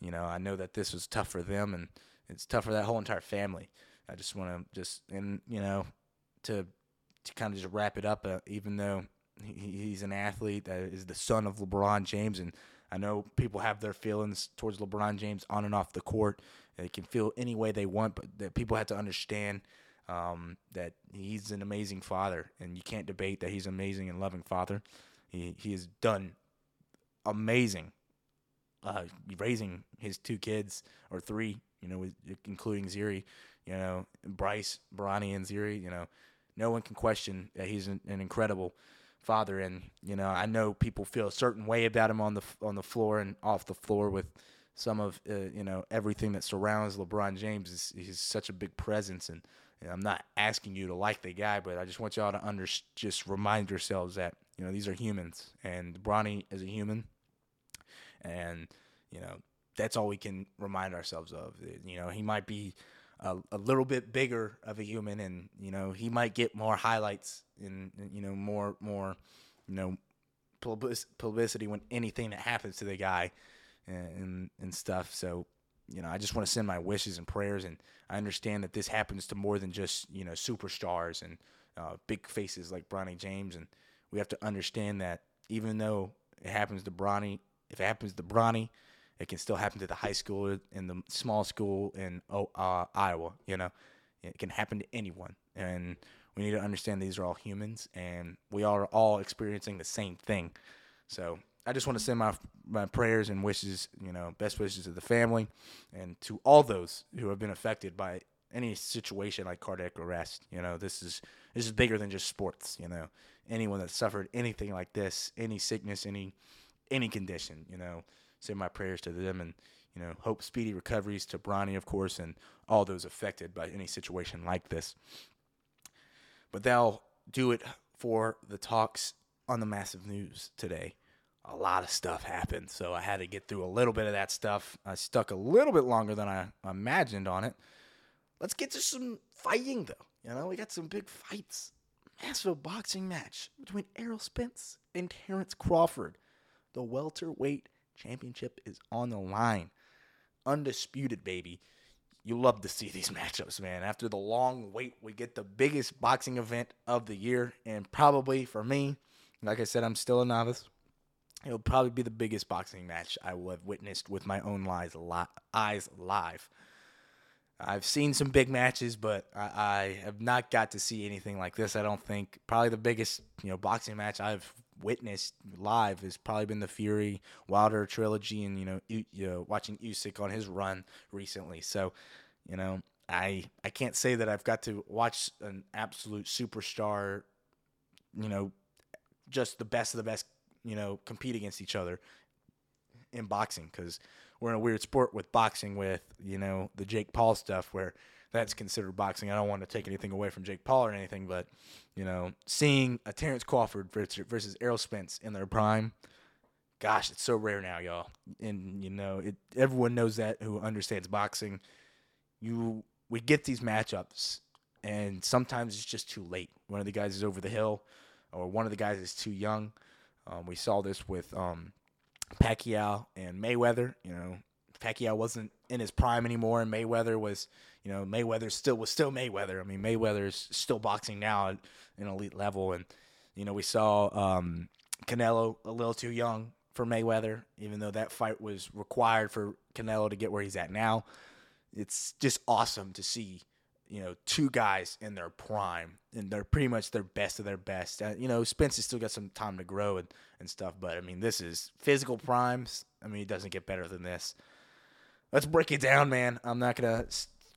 You know, I know that this was tough for them and it's tough for that whole entire family. I just want to just and you know to to kind of just wrap it up. Uh, even though he, he's an athlete that is the son of LeBron James, and I know people have their feelings towards LeBron James on and off the court. They can feel any way they want, but that people have to understand um, that he's an amazing father, and you can't debate that he's an amazing and loving father. He he has done amazing, uh, raising his two kids or three, you know, including Zhuri, you know, Bryce, Bronny, and Zhuri. You know, no one can question that he's an, an incredible father, and you know, I know people feel a certain way about him on the on the floor and off the floor with some of uh, you know everything that surrounds LeBron James. Is, he's such a big presence, and, and, I'm not asking you to like the guy, but I just want y'all to under just remind yourselves that you know these are humans, and Bronny is a human, and you know that's all we can remind ourselves of. You know, he might be a, a, little bit bigger of a human, and you know he might get more highlights and you know more more you know publicity when anything that happens to the guy and and stuff. So you know, I just want to send my wishes and prayers, and I understand that this happens to more than just you know superstars and uh, big faces like Bronny James, and we have to understand that even though it happens to Bronny, if it happens to Bronny, it can still happen to the high school in the small school in uh, Iowa. You know, it can happen to anyone, and we need to understand these are all humans, and we are all experiencing the same thing. So I just want to send my my prayers and wishes, you know, best wishes to the family and to all those who have been affected by any situation like cardiac arrest. You know, this is this is bigger than just sports. You know, anyone that suffered anything like this, any sickness, any any condition, you know, send my prayers to them and you know hope speedy recoveries to Bronny, of course, and all those affected by any situation like this. But they'll do it for the talks on the massive news today a lot of stuff happened. So I had to get through a little bit of that stuff. I stuck a little bit longer than I imagined on it. Let's get to some fighting, though. You know, we got some big fights. Massive boxing match between Errol Spence and Terence Crawford. The welterweight championship is on the line. Undisputed, baby. You love to see these matchups, man. After the long wait, we get the biggest boxing event of the year. And probably for me, like I said, I'm still a novice It'll probably be the biggest boxing match I will have witnessed with my own eyes, eyes live. I've seen some big matches, but I, I, have not got to see anything like this. I don't think. Probably the biggest, you know, boxing match I've witnessed live has probably been the Fury Wilder trilogy, and you know, you, you know, watching Usyk on his run recently. So, you know, I I can't say that I've got to watch an absolute superstar, you know, just the best of the best you know, compete against each other in boxing because we're in a weird sport with boxing with, you know, the Jake Paul stuff where that's considered boxing. I don't want to take anything away from Jake Paul or anything, but, you know, seeing a Terence Crawford versus Errol Spence in their prime, gosh, it's so rare now, y'all. And, you know, it, everyone knows that who understands boxing. You, we get these matchups and sometimes it's just too late. One of the guys is over the hill or one of the guys is too young um, we saw this with um, Pacquiao and Mayweather. You know, Pacquiao wasn't in his prime anymore, and Mayweather was, you know, Mayweather still was still Mayweather. I mean, Mayweather is still boxing now at an elite level, and you know, we saw um, Canelo a little too young for Mayweather, even though that fight was required for Canelo to get where he's at now. It's just awesome to see you know, two guys in their prime, and they're pretty much their best of their best. Uh, you know, Spence has still got some time to grow and, and stuff, but I mean, this is physical primes. I mean, it doesn't get better than this. Let's break it down, man. I'm not gonna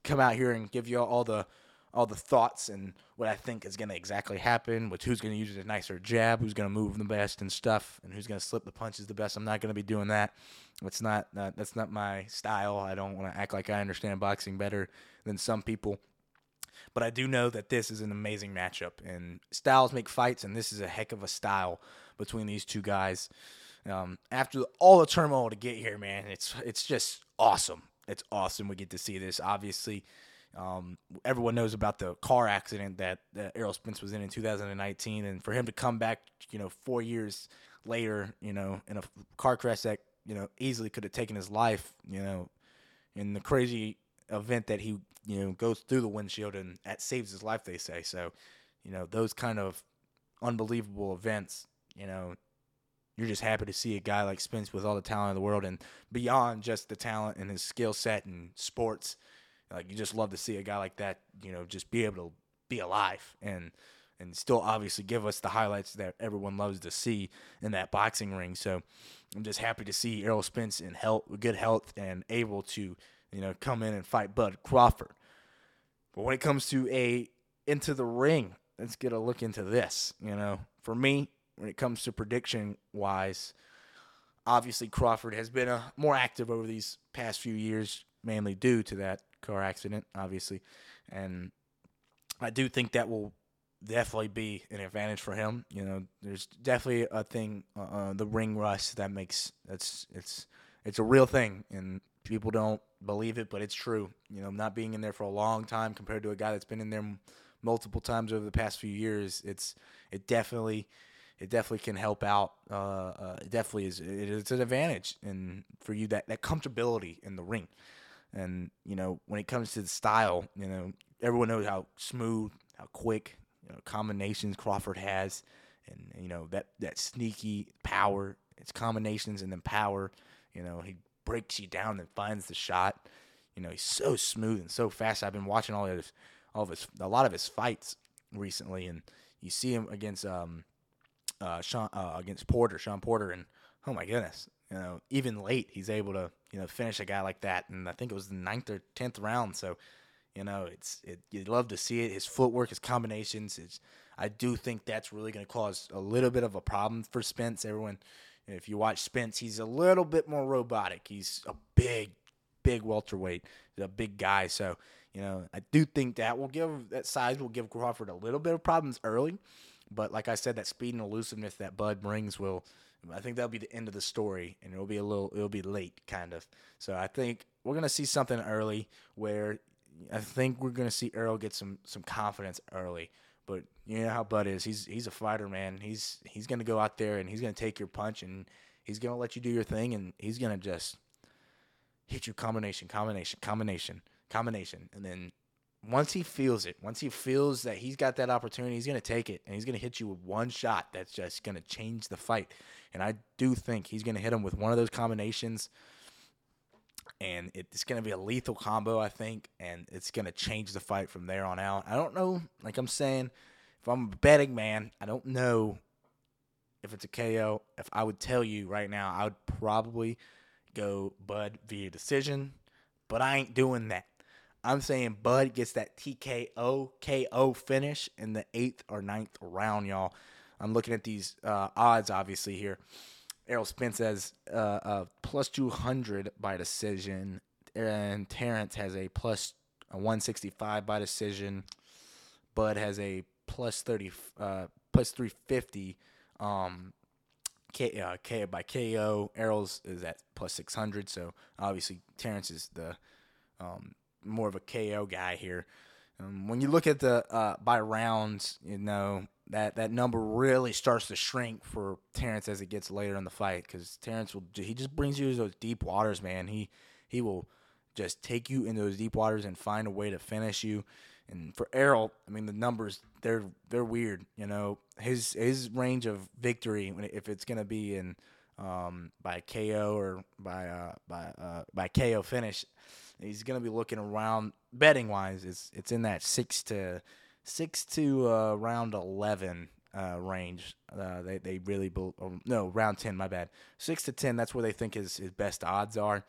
come out here and give you all the all the thoughts and what I think is gonna exactly happen, with who's gonna use a nicer jab, who's gonna move the best and stuff, and who's gonna slip the punches the best. I'm not gonna be doing that. It's not, not that's not my style. I don't want to act like I understand boxing better than some people. But I do know that this is an amazing matchup, and styles make fights, and this is a heck of a style between these two guys. Um, after all the turmoil to get here, man, it's it's just awesome. It's awesome. We get to see this. Obviously, um, everyone knows about the car accident that, that Errol Spence was in in 2019, and for him to come back, you know, four years later, you know, in a car crash that you know easily could have taken his life, you know, in the crazy event that he you know goes through the windshield and that saves his life. They say so. You know those kind of unbelievable events, you know, you're just happy to see a guy like Spence with all the talent in the world and beyond just the talent and his skill set and sports. Like you just love to see a guy like that, you know, just be able to be alive and and still obviously give us the highlights that everyone loves to see in that boxing ring. So I'm just happy to see Errol Spence in health, good health, and able to, you know, come in and fight Bud Crawford. But when it comes to a into the ring, let's get a look into this. You know, for me, when it comes to prediction wise, obviously Crawford has been a, uh, more active over these past few years, mainly due to that car accident, obviously, and I do think that will definitely be an advantage for him. You know, there's definitely a thing, uh, uh, the ring rust that makes it's it's it's a real thing, and people don't believe it, but it's true. You know, not being in there for a long time compared to a guy that's been in there multiple times over the past few years, it's it definitely it definitely can help out. Uh, uh, it definitely is. it's an advantage, and for you that that comfortability in the ring, and you know when it comes to the style, you know everyone knows how smooth, how quick, you know combinations Crawford has, and you know that that sneaky power. It's combinations and then power. You know he breaks you down and finds the shot. You know he's so smooth and so fast. I've been watching all of his, all of his, a lot of his fights recently, and you see him against um, uh, Sean uh, against Porter, Sean Porter, and oh my goodness, you know even late he's able to you know finish a guy like that, and I think it was the ninth or tenth round. So you know, it's it, you love to see it. His footwork, his combinations. It's, I do think that's really going to cause a little bit of a problem for Spence. Everyone, if you watch Spence, he's a little bit more robotic. He's a big, big welterweight, He's a big guy. So you know, I do think that will give that size will give Crawford a little bit of problems early. But like I said, that speed and elusiveness that Bud brings will. I think that'll be the end of the story, and it'll be a little, it'll be late, kind of. So I think we're gonna see something early where I think we're gonna see Earl get some some confidence early. But you know how Bud is. He's he's a fighter, man. He's he's gonna go out there and he's gonna take your punch and he's gonna let you do your thing and he's gonna just hit you combination, combination, combination, combination, and then once he feels it, once he feels that he's got that opportunity, he's gonna take it and he's gonna hit you with one shot that's just gonna change the fight. And I do think he's gonna hit him with one of those combinations and it's going to be a lethal combo, I think, and it's going to change the fight from there on out. I don't know, like I'm saying, if I'm a betting man, I don't know if it's a KO. If I would tell you right now, I would probably go Bud via decision, but I ain't doing that. I'm saying Bud gets that TKO KO finish in the eighth or ninth round, y'all. I'm looking at these uh, odds, obviously here. Errol Spence has uh, a plus 200 by decision, and Terence has a plus 165 by decision. Bud has a plus 30, uh, plus 350. Um, K, uh, K by KO. Errol's is at plus 600. So obviously Terence is the um, more of a KO guy here. Um, when you look at the uh, by rounds, you know that that number really starts to shrink for Terence as it gets later in the fight because Terence will he just brings you to those deep waters, man. He he will just take you in those deep waters and find a way to finish you. And for Errol, I mean the numbers they're they're weird. You know his his range of victory if it's gonna be in um, by KO or by uh, by uh, by KO finish, he's gonna be looking around betting wise. It's it's in that six to six to uh, round eleven uh, range. Uh, they they really be- oh, no round ten. My bad. Six to ten. That's where they think his, his best odds are.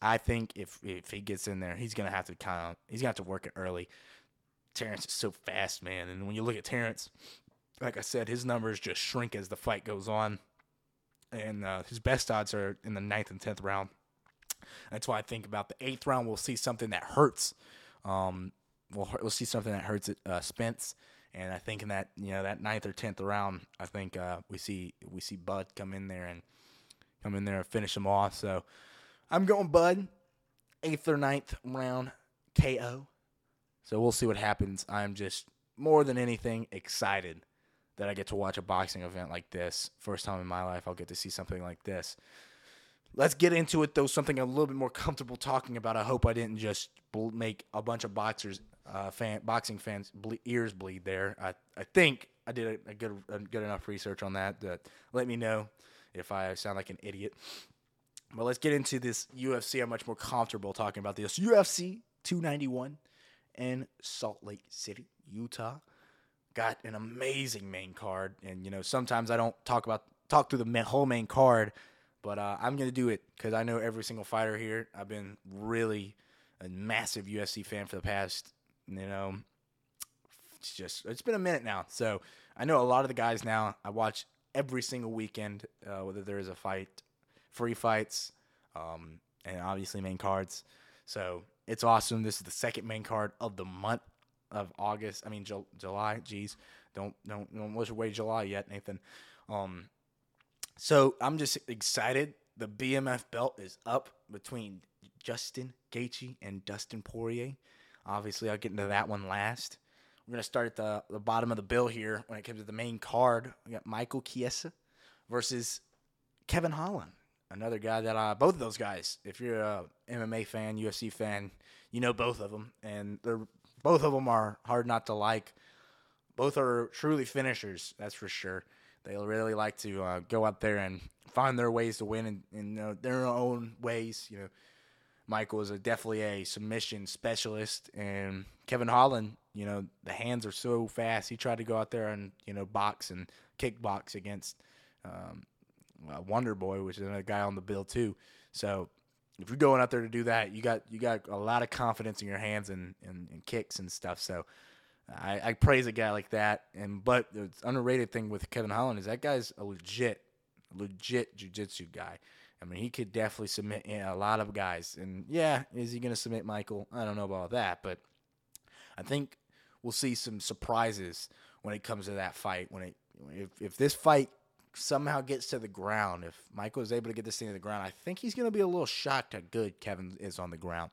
I think if if he gets in there, he's gonna have to kind of he's have to work it early. Terence is so fast, man, and when you look at Terence, like I said, his numbers just shrink as the fight goes on, and uh, his best odds are in the ninth and tenth round. That's why I think about the eighth round. We'll see something that hurts. Um, we'll we'll see something that hurts uh, Spence. And I think in that you know that ninth or tenth round, I think uh, we see we see Bud come in there and come in there and finish him off. So I'm going Bud, eighth or ninth round KO. So we'll see what happens. I'm just more than anything excited that I get to watch a boxing event like this. First time in my life I'll get to see something like this. Let's get into it though. Something a little bit more comfortable talking about. I hope I didn't just make a bunch of boxers, uh, fan, boxing fans ble- ears bleed there. I, I think I did a, a good a good enough research on that. That let me know if I sound like an idiot. But let's get into this UFC. I'm much more comfortable talking about this UFC 291 in Salt Lake City, Utah. Got an amazing main card, and you know sometimes I don't talk about talk through the whole main card, but uh, I'm gonna do it because I know every single fighter here. I've been really a massive UFC fan for the past, you know, it's just it's been a minute now. So I know a lot of the guys now. I watch every single weekend, uh, whether there is a fight, free fights, um, and obviously main cards. So it's awesome. This is the second main card of the month of August. I mean Ju- July. Jeez, don't don't don't wish away July yet, Nathan. Um, so I'm just excited. The BMF belt is up between Justin Gaethje and Dustin Poirier. Obviously, I'll get into that one last. We're gonna start at the the bottom of the bill here when it comes to the main card. We got Michael Chiesa versus Kevin Holland, another guy that uh, both of those guys. If you're a MMA fan, UFC fan, you know both of them, and they're both of them are hard not to like. Both are truly finishers, that's for sure. They really like to uh, go out there and find their ways to win in, in uh, their own ways. You know, Michael is a, definitely a submission specialist, and Kevin Holland, you know, the hands are so fast. He tried to go out there and you know box and kickbox against um, uh, Wonder Boy, which is another guy on the bill too. So if you're going out there to do that, you got you got a lot of confidence in your hands and, and, and kicks and stuff. So I, I, praise a guy like that. And but the underrated thing with Kevin Holland is that guy's a legit, legit jujitsu guy. I mean, he could definitely submit a lot of guys. And yeah, is he going to submit Michael? I don't know about that, but I think we'll see some surprises when it comes to that fight. When it if if this fight somehow gets to the ground, if Michael is able to get this thing to the ground, I think he's going to be a little shocked how good Kevin is on the ground.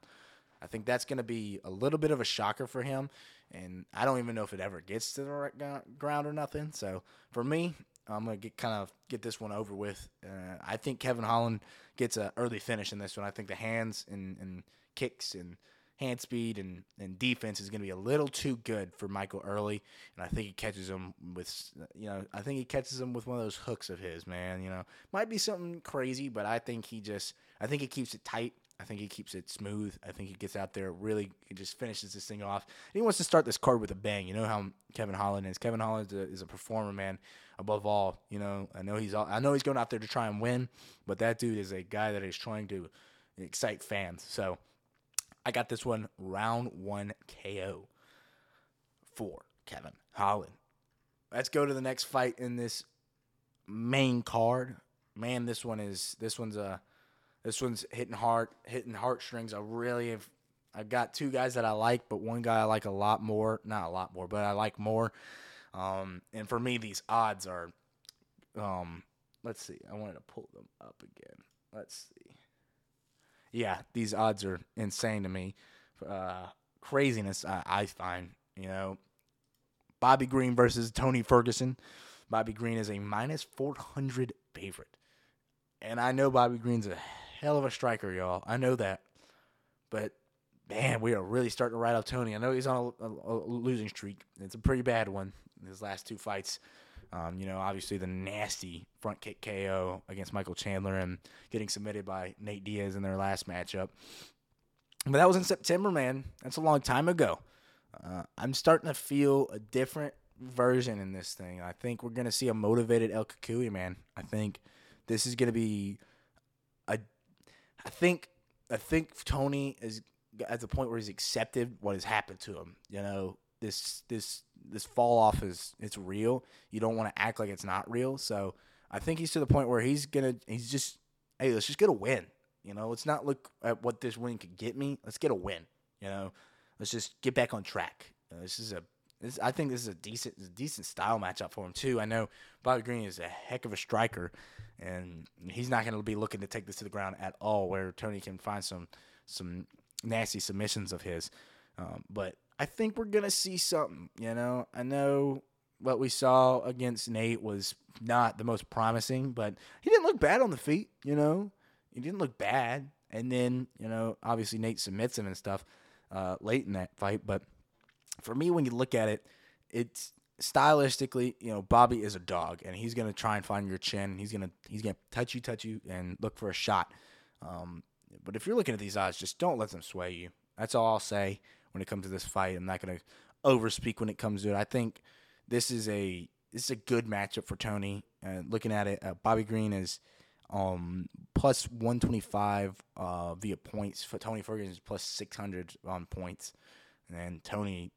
I think that's going to be a little bit of a shocker for him, and I don't even know if it ever gets to the ground or nothing. So for me, I'm gonna get kind of get this one over with. Uh, I think Kevin Holland gets an early finish in this one. I think the hands and, and kicks and hand speed and, and defense is to be a little too good for Michael Early, and I think he catches him with you know I think he catches him with one of those hooks of his man. You know, might be something crazy, but I think he just I think he keeps it tight. I think he keeps it smooth. I think he gets out there really, he just finishes this thing off. And he wants to start this card with a bang. You know how Kevin Holland is. Kevin Holland is a, is a performer, man. Above all, you know, I know he's all, I know he's going out there to try and win, but that dude is a guy that is trying to excite fans. So I got this one round one KO for Kevin Holland. Let's go to the next fight in this main card. Man, this one is this one's a this one's hitting hard, hitting heartstrings. I really have. I've got two guys that I like, but one guy I like a lot more. Not a lot more, but I like more. Um, and for me, these odds are. Um, let's see. I wanted to pull them up again. Let's see yeah, these odds are insane to me. Uh, craziness, I, I find. You know, Bobby Green versus Tony Ferguson. Bobby Green is a minus 400 favorite. And I know Bobby Green's a hell of a striker, y'all. I know that. But, man, we are really starting to ride up Tony. I know he's on a, a, a losing streak. It's a pretty bad one his last two fights. Um, you know, obviously the nasty front kick KO against Michael Chandler and getting submitted by Nate Diaz in their last matchup. But that was in September, man. That's a long time ago. Uh, I'm starting to feel a different version in this thing. I think we're gonna see a motivated El Cucuy, man. I think this is gonna be a. I think I think Tony is at the point where he's accepted what has happened to him. You know, this this this fall off is it's real. You don't want to act like it's not real. So I think he's to the point where he's gonna he's just hey let's just get a win. You know, let's not look at what this win could get me. Let's get a win. You know, let's just get back on track. You know, this is a this, I think this is a decent a decent style matchup for him too. I know Bobby Green is a heck of a striker, and he's not going to be looking to take this to the ground at all. Where Tony can find some some nasty submissions of his, um, but I think we're gonna see something. You know, I know what we saw against Nate was not the most promising, but he didn't look bad on the feet. You know, he didn't look bad. And then you know, obviously Nate submits him and stuff uh, late in that fight. But for me, when you look at it, it's stylistically, you know, Bobby is a dog, and he's gonna try and find your chin. He's gonna he's gonna touch you, touch you, and look for a shot. Um, but if you're looking at these odds, just don't let them sway you. That's all I'll say when it comes to this fight. I'm not gonna overspeak when it comes to it. I think this is a this is a good matchup for Tony. Uh, looking at it, uh, Bobby Green is um, plus 125 uh, via points. For Tony Ferguson is plus 600 on points, and Tony,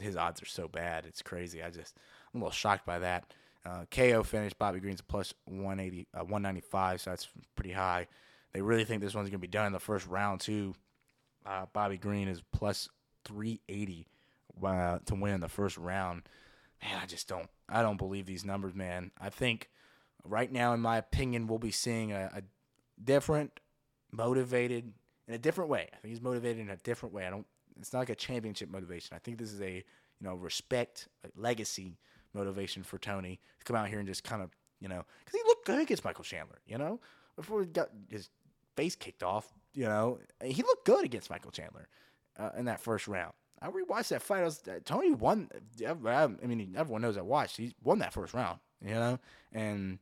his odds are so bad, it's crazy. I just I'm a little shocked by that. Uh, KO finished. Bobby Green's plus 180, uh, 195, so that's pretty high. They really think this one's gonna be done in the first round too. Uh, Bobby Green is plus 380 uh, to win in the first round. Man, I just don't. I don't believe these numbers, man. I think right now, in my opinion, we'll be seeing a, a different, motivated in a different way. I think he's motivated in a different way. I don't. It's not like a championship motivation. I think this is a you know respect, legacy motivation for Tony to come out here and just kind of you know because he looked good against Michael Chandler. You know before he got his face kicked off. You know he looked good against Michael Chandler uh, in that first round. I rewatched that fight. I was, uh, Tony won. I mean, everyone knows I watched. He won that first round, you know, and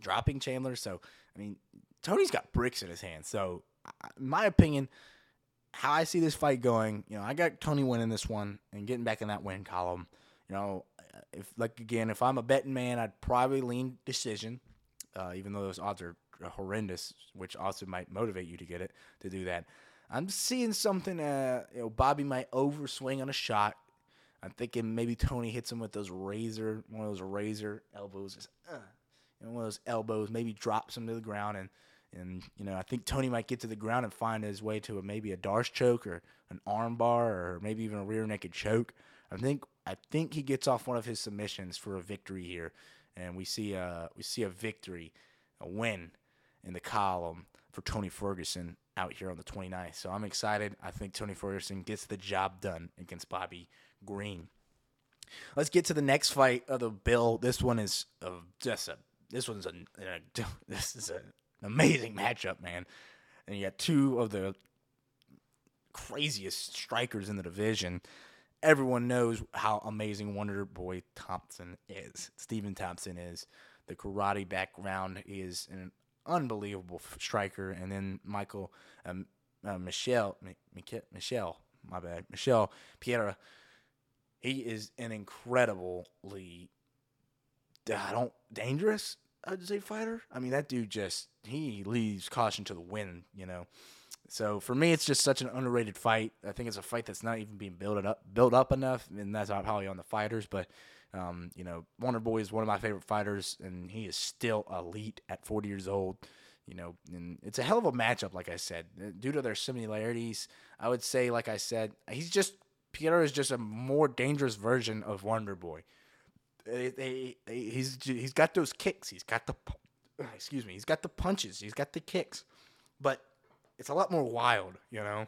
dropping Chandler. So, I mean, Tony's got bricks in his hands. So, in my opinion, how I see this fight going, you know, I got Tony winning this one and getting back in that win column. You know, if like again, if I'm a betting man, I'd probably lean decision, uh, even though those odds are horrendous, which also might motivate you to get it to do that. I'm seeing something. Uh, you know, Bobby might overswing on a shot. I'm thinking maybe Tony hits him with those razor, one of those razor elbows, uh, know, one of those elbows. Maybe drops him to the ground, and and you know, I think Tony might get to the ground and find his way to a, maybe a D'Arce choke or an armbar or maybe even a rear naked choke. I think I think he gets off one of his submissions for a victory here, and we see a we see a victory, a win in the column for Tony Ferguson out here on the 29th. So I'm excited. I think Tony Ferguson gets the job done against Bobby Green. Let's get to the next fight of the bill. This one is just a this one's a, a this is a, amazing matchup, man. And you got two of the craziest strikers in the division. Everyone knows how amazing Wonder Boy Thompson is. Stephen Thompson is. The karate background is an unbelievable striker. And then Michael um, uh, Michel, Michel, my bad, Michel Pereira. He is an incredibly, I don't dangerous. I'd say fighter. I mean, that dude just he leaves caution to the wind. You know. So for me, it's just such an underrated fight. I think it's a fight that's not even being built up built up enough, and that's not probably on the fighters. But um, you know, Wonder Boy is one of my favorite fighters, and he is still elite at 40 years old. You know, and it's a hell of a matchup, like I said, uh, due to their similarities. I would say, like I said, he's just Peter is just a more dangerous version of Wonder Boy. He's he's got those kicks. He's got the excuse me. He's got the punches. He's got the kicks, but it's a lot more wild. You know,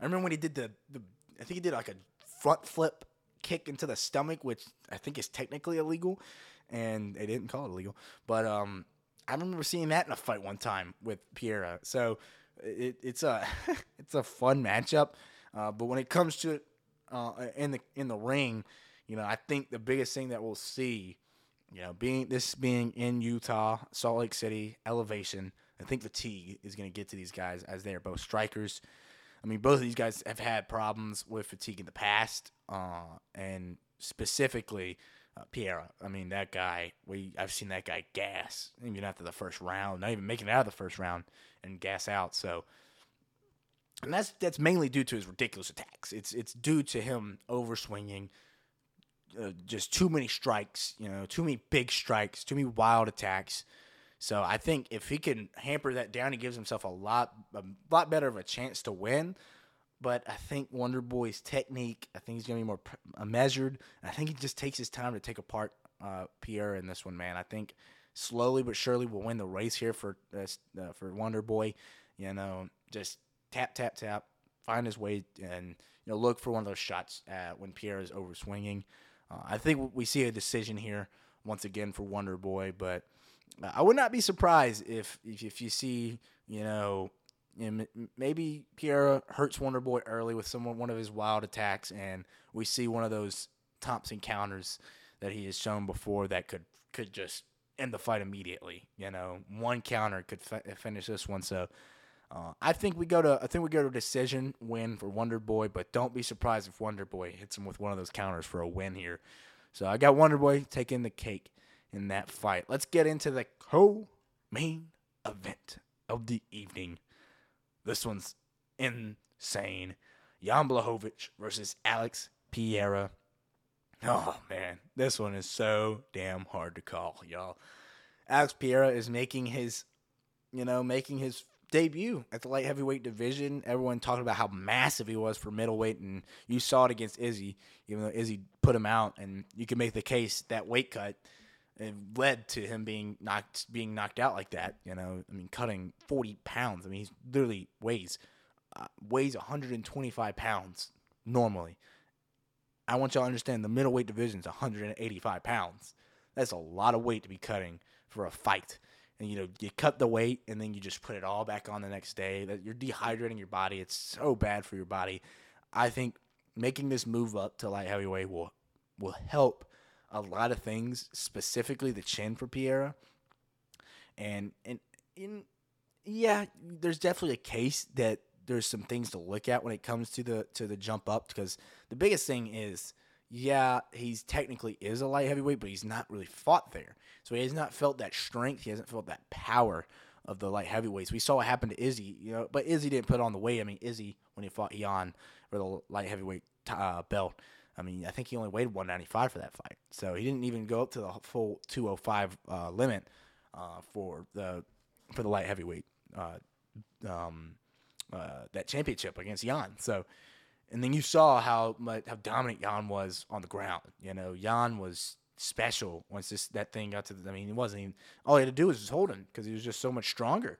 I remember when he did the, the I think he did like a front flip kick into the stomach, which I think is technically illegal, and they didn't call it illegal. But um, I remember seeing that in a fight one time with Pereira. So it, it's a it's a fun matchup. Uh, but when it comes to uh, in the in the ring, you know, I think the biggest thing that we'll see, you know, being this being in Utah, Salt Lake City, elevation, I think fatigue is going to get to these guys as they are both strikers. I mean, both of these guys have had problems with fatigue in the past, uh, and specifically uh, Pereira. I mean, that guy. We I've seen that guy gas even after the first round, not even making it out of the first round, and gas out. So, and that's that's mainly due to his ridiculous attacks. It's it's due to him overswinging. Uh, just too many strikes, you know, too many big strikes, too many wild attacks. So I think if he can hamper that down, he gives himself a lot a lot better of a chance to win. But I think Wonder Boy's technique, I think he's to be more uh, measured. I think he just takes his time to take apart uh, Pierre in this one, man. I think slowly but surely we'll win the race here for uh, uh, for Wonder Boy. You know, just tap, tap, tap, find his way, and you know, look for one of those shots when Pierre is over swinging. Uh, I think we see a decision here once again for Wonder Boy, but I would not be surprised if if, if you see you know. maybe Pierre hurts Wonder Boy early with someone one of his wild attacks, and we see one of those Thompson counters that he has shown before that could could just end the fight immediately. You know, one counter could fi- finish this one. So uh, I think we go to I think we go to decision win for Wonder Boy, but don't be surprised if Wonder Boy hits him with one of those counters for a win here. So I got Wonder Boy taking the cake in that fight. Let's get into the co-main event of the evening. This one's insane. Jan Blachowicz versus Alex Pereira. Oh man, this one is so damn hard to call, y'all. Alex Pereira is making his, you know, making his debut at the light heavyweight division. Everyone talking about how massive he was for middleweight, and you saw it against Izzy, even though Izzy put him out, and you can make the case that weight cut led to him being knocked being knocked out like that. You know, I mean, cutting forty pounds. I mean, he's literally weighs uh, weighs one hundred and twenty five pounds normally. I want y'all to understand the middleweight division is 185 pounds. That's a lot of weight to be cutting for a fight. And you know, you cut the weight and then you just put it all back on the next day. That you're dehydrating your body. It's so bad for your body. I think making this move up to light heavyweight will will help a lot of things, specifically the chin for Pereira. And and in yeah, there's definitely a case that there's some things to look at when it comes to the to the jump up because the biggest thing is yeah he's technically is a light heavyweight but he's not really fought there. So he has not felt that strength. He hasn't felt that power of the light heavyweights. We saw what happened to Izzy you know but Izzy didn't put on the weight. I mean Izzy when he fought Jan for the light heavyweight uh, belt I mean I think he only weighed 195 for that fight. So he didn't even go up to the full 205 uh, limit uh, for the for the light heavyweight uh, um, uh, that championship against Jan. So, and then you saw how much, how dominant Jan was on the ground. You know, Jan was special once this that thing got to. The, I mean, he wasn't even all he had to do was just hold him because he was just so much stronger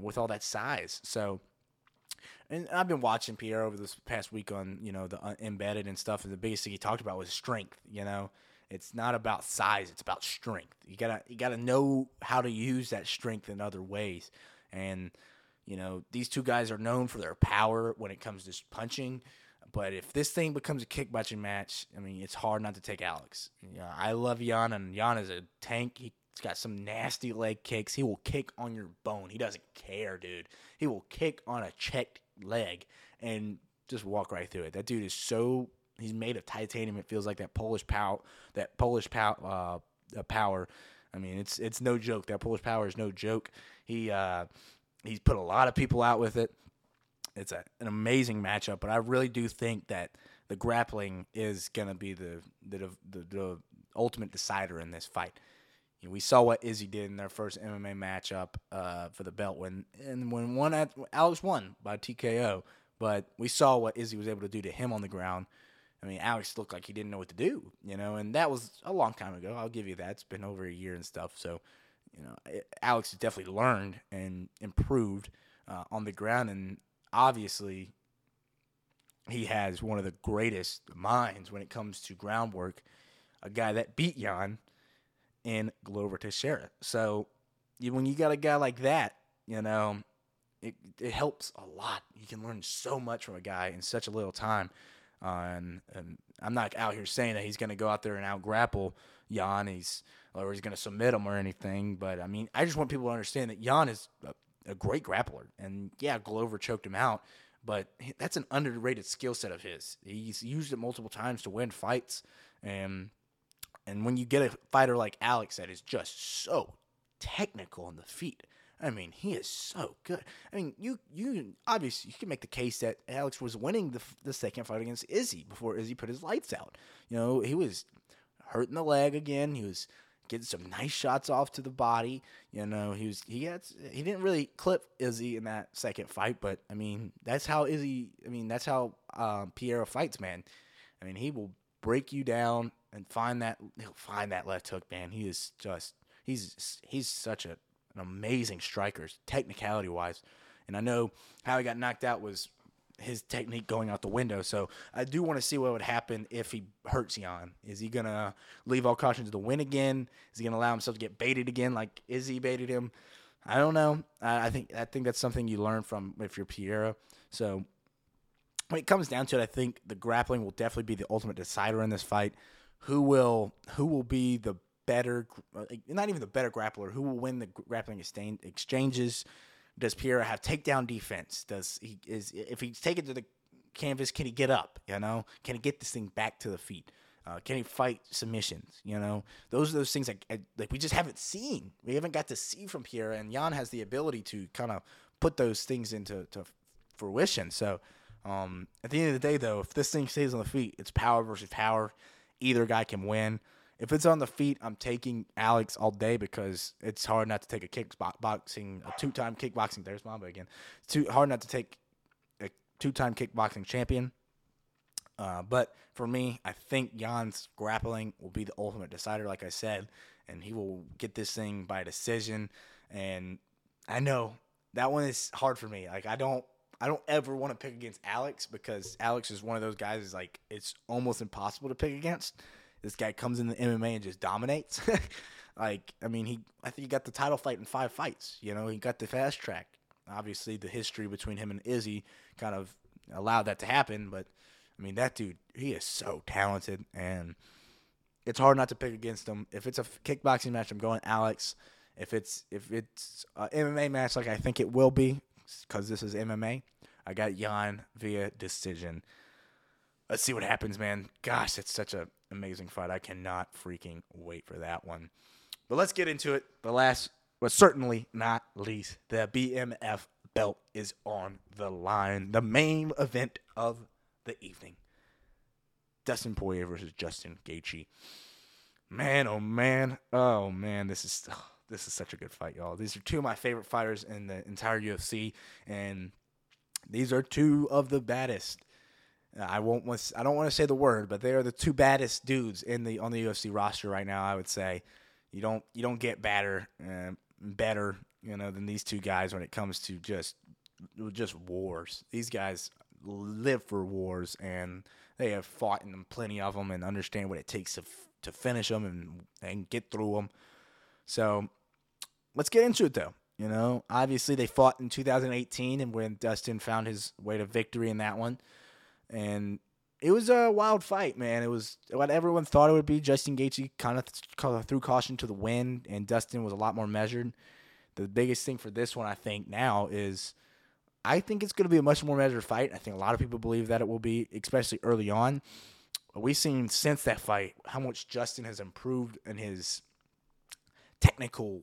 with all that size. So. And I've been watching Pierre over this past week on you know the uh, embedded and stuff, and the biggest thing he talked about was strength. You know, it's not about size; it's about strength. You gotta you gotta know how to use that strength in other ways. And you know, these two guys are known for their power when it comes to punching. But if this thing becomes a kickboxing match, I mean, it's hard not to take Alex. You know, I love Jan, and Jan is a tank. He's got some nasty leg kicks. He will kick on your bone. He doesn't care, dude. He will kick on a checked leg and just walk right through it. That dude is so he's made of titanium. It feels like that Polish power, that Polish pow, uh, power. I mean, it's it's no joke. That Polish power is no joke. He uh, He's put a lot of people out with it. It's a, an amazing matchup, but I really do think that the grappling is going to be the, the, the the ultimate decider in this fight. You know, we saw what Izzy did in their first MMA matchup uh, for the belt when and when one at, Alex won by TKO, but we saw what Izzy was able to do to him on the ground. I mean, Alex looked like he didn't know what to do, you know, and that was a long time ago. I'll give you that. It's been over a year and stuff. So you know, Alex has definitely learned and improved uh, on the ground, and obviously, he has one of the greatest minds when it comes to groundwork. A guy that beat Jan in Glover Teixeira. So when you got a guy like that, you know, it, it helps a lot. You can learn so much from a guy in such a little time. Uh, and, and I'm not out here saying that he's going to go out there and out grapple Jan. He's or he's going to submit him or anything. But I mean, I just want people to understand that Jan is a, a great grappler, and yeah, Glover choked him out, but that's an underrated skill set of his. He's used it multiple times to win fights, and and when you get a fighter like Alex that is just so technical on the feet. I mean, he is so good. I mean, you you obviously you can make the case that Alex was winning the the second fight against Izzy before Izzy put his lights out. You know, he was hurting the leg again. He was getting some nice shots off to the body. You know, he was he had he didn't really clip Izzy in that second fight, but I mean that's how Izzy. I mean that's how um, Pereira fights, man. I mean he will break you down and find that he'll find that left hook, man. He is just he's he's such a, an amazing striker, technicality wise. And I know how he got knocked out was his technique going out the window. So I do want to see what would happen if he hurts Jan. Is he gonna leave all caution to the wind again? Is he gonna allow himself to get baited again, like Izzy baited him? I don't know. I, I think I think that's something you learn from if you're Pereira. So when it comes down to it, I think the grappling will definitely be the ultimate decider in this fight. Who will who will be the better, not even the better grappler? Who will win the grappling exchanges? Does Pierre have takedown defense? Does he is if he's taken to the canvas, can he get up? You know, can he get this thing back to the feet? Uh, can he fight submissions? You know, those are those things like, like we just haven't seen. We haven't got to see from Pierre, and Jan has the ability to kind of put those things into to fruition. So, um, at the end of the day, though, if this thing stays on the feet, it's power versus power. Either guy can win. If it's on the feet, I'm taking Alex all day because it's hard not to take a kickboxing, a two-time kickboxing. There's Mamba again. It's too hard not to take a two-time kickboxing champion. Uh, but for me, I think Jan's grappling will be the ultimate decider, like I said, and he will get this thing by decision. And I know that one is hard for me. Like I don't, I don't ever want to pick against Alex because Alex is one of those guys. Is like it's almost impossible to pick against this guy comes in the MMA and just dominates. like, I mean, he I think he got the title fight in five fights. You know, he got the fast track. Obviously, the history between him and Izzy kind of allowed that to happen. But I mean, that dude, he is so talented, and it's hard not to pick against him. If it's a kickboxing match, I'm going Alex. If it's if it's an MMA match, like I think it will be, because this is MMA, I got Jan via decision. Let's see what happens, man. Gosh, it's such a amazing fight. I cannot freaking wait for that one. But let's get into it. The last, but certainly not least, the BMF belt is on the line. The main event of the evening. Dustin Poirier versus Justin Gaethje. Man, oh man, oh man, this is this is such a good fight, y'all. These are two of my favorite fighters in the entire UFC, and these are two of the baddest. I won't. I don't want to say the word, but they are the two baddest dudes in the on the UFC roster right now. I would say you don't you don't get badder uh, better you know than these two guys when it comes to just just wars. These guys live for wars and they have fought in plenty of them and understand what it takes to to finish them and and get through them. So let's get into it though. You know, obviously they fought in 2018 and when Dustin found his way to victory in that one and it was a wild fight, man. It was what everyone thought it would be. Justin Gaethje kind of threw caution to the wind, and Dustin was a lot more measured. The biggest thing for this one, I think, now is I think it's going to be a much more measured fight. I think a lot of people believe that it will be, especially early on. We've seen since that fight how much Justin has improved in his technical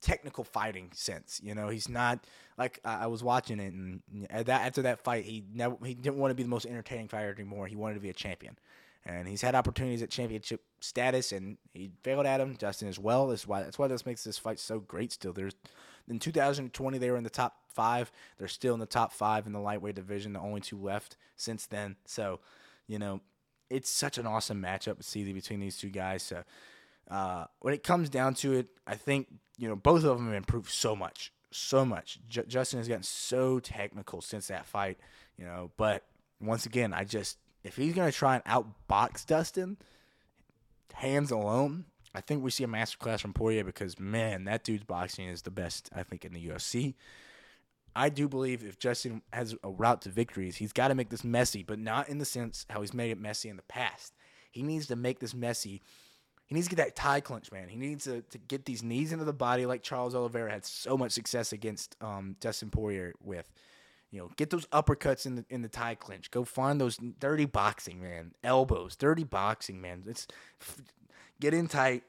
technical fighting sense. You know, he's not like I, I was watching it, and that after that fight, he never he didn't want to be the most entertaining fighter anymore. He wanted to be a champion, and he's had opportunities at championship status, and he failed at them. Justin as well. That's why that's why this makes this fight so great. Still, there's in 2020 they were in the top five. They're still in the top five in the lightweight division. The only two left since then. So, you know, it's such an awesome matchup to see between these two guys. So. Uh, when it comes down to it, I think you know, both of them have improved so much, so much. J- Justin has gotten so technical since that fight, you know. But once again, I just if he's gonna try and outbox Dustin, hands alone, I think we see a masterclass from Poirier because man, that dude's boxing is the best I think in the UFC. I do believe if Justin has a route to victories, he's got to make this messy, but not in the sense how he's made it messy in the past. He needs to make this messy he needs to get that tie clinch, man. He needs to, to get these knees into the body like Charles Oliveira had so much success against um, Dustin Poirier with. You know, get those uppercuts in the in the tie clinch. Go find those dirty boxing, man. Elbows, dirty boxing, man. It's get in tight,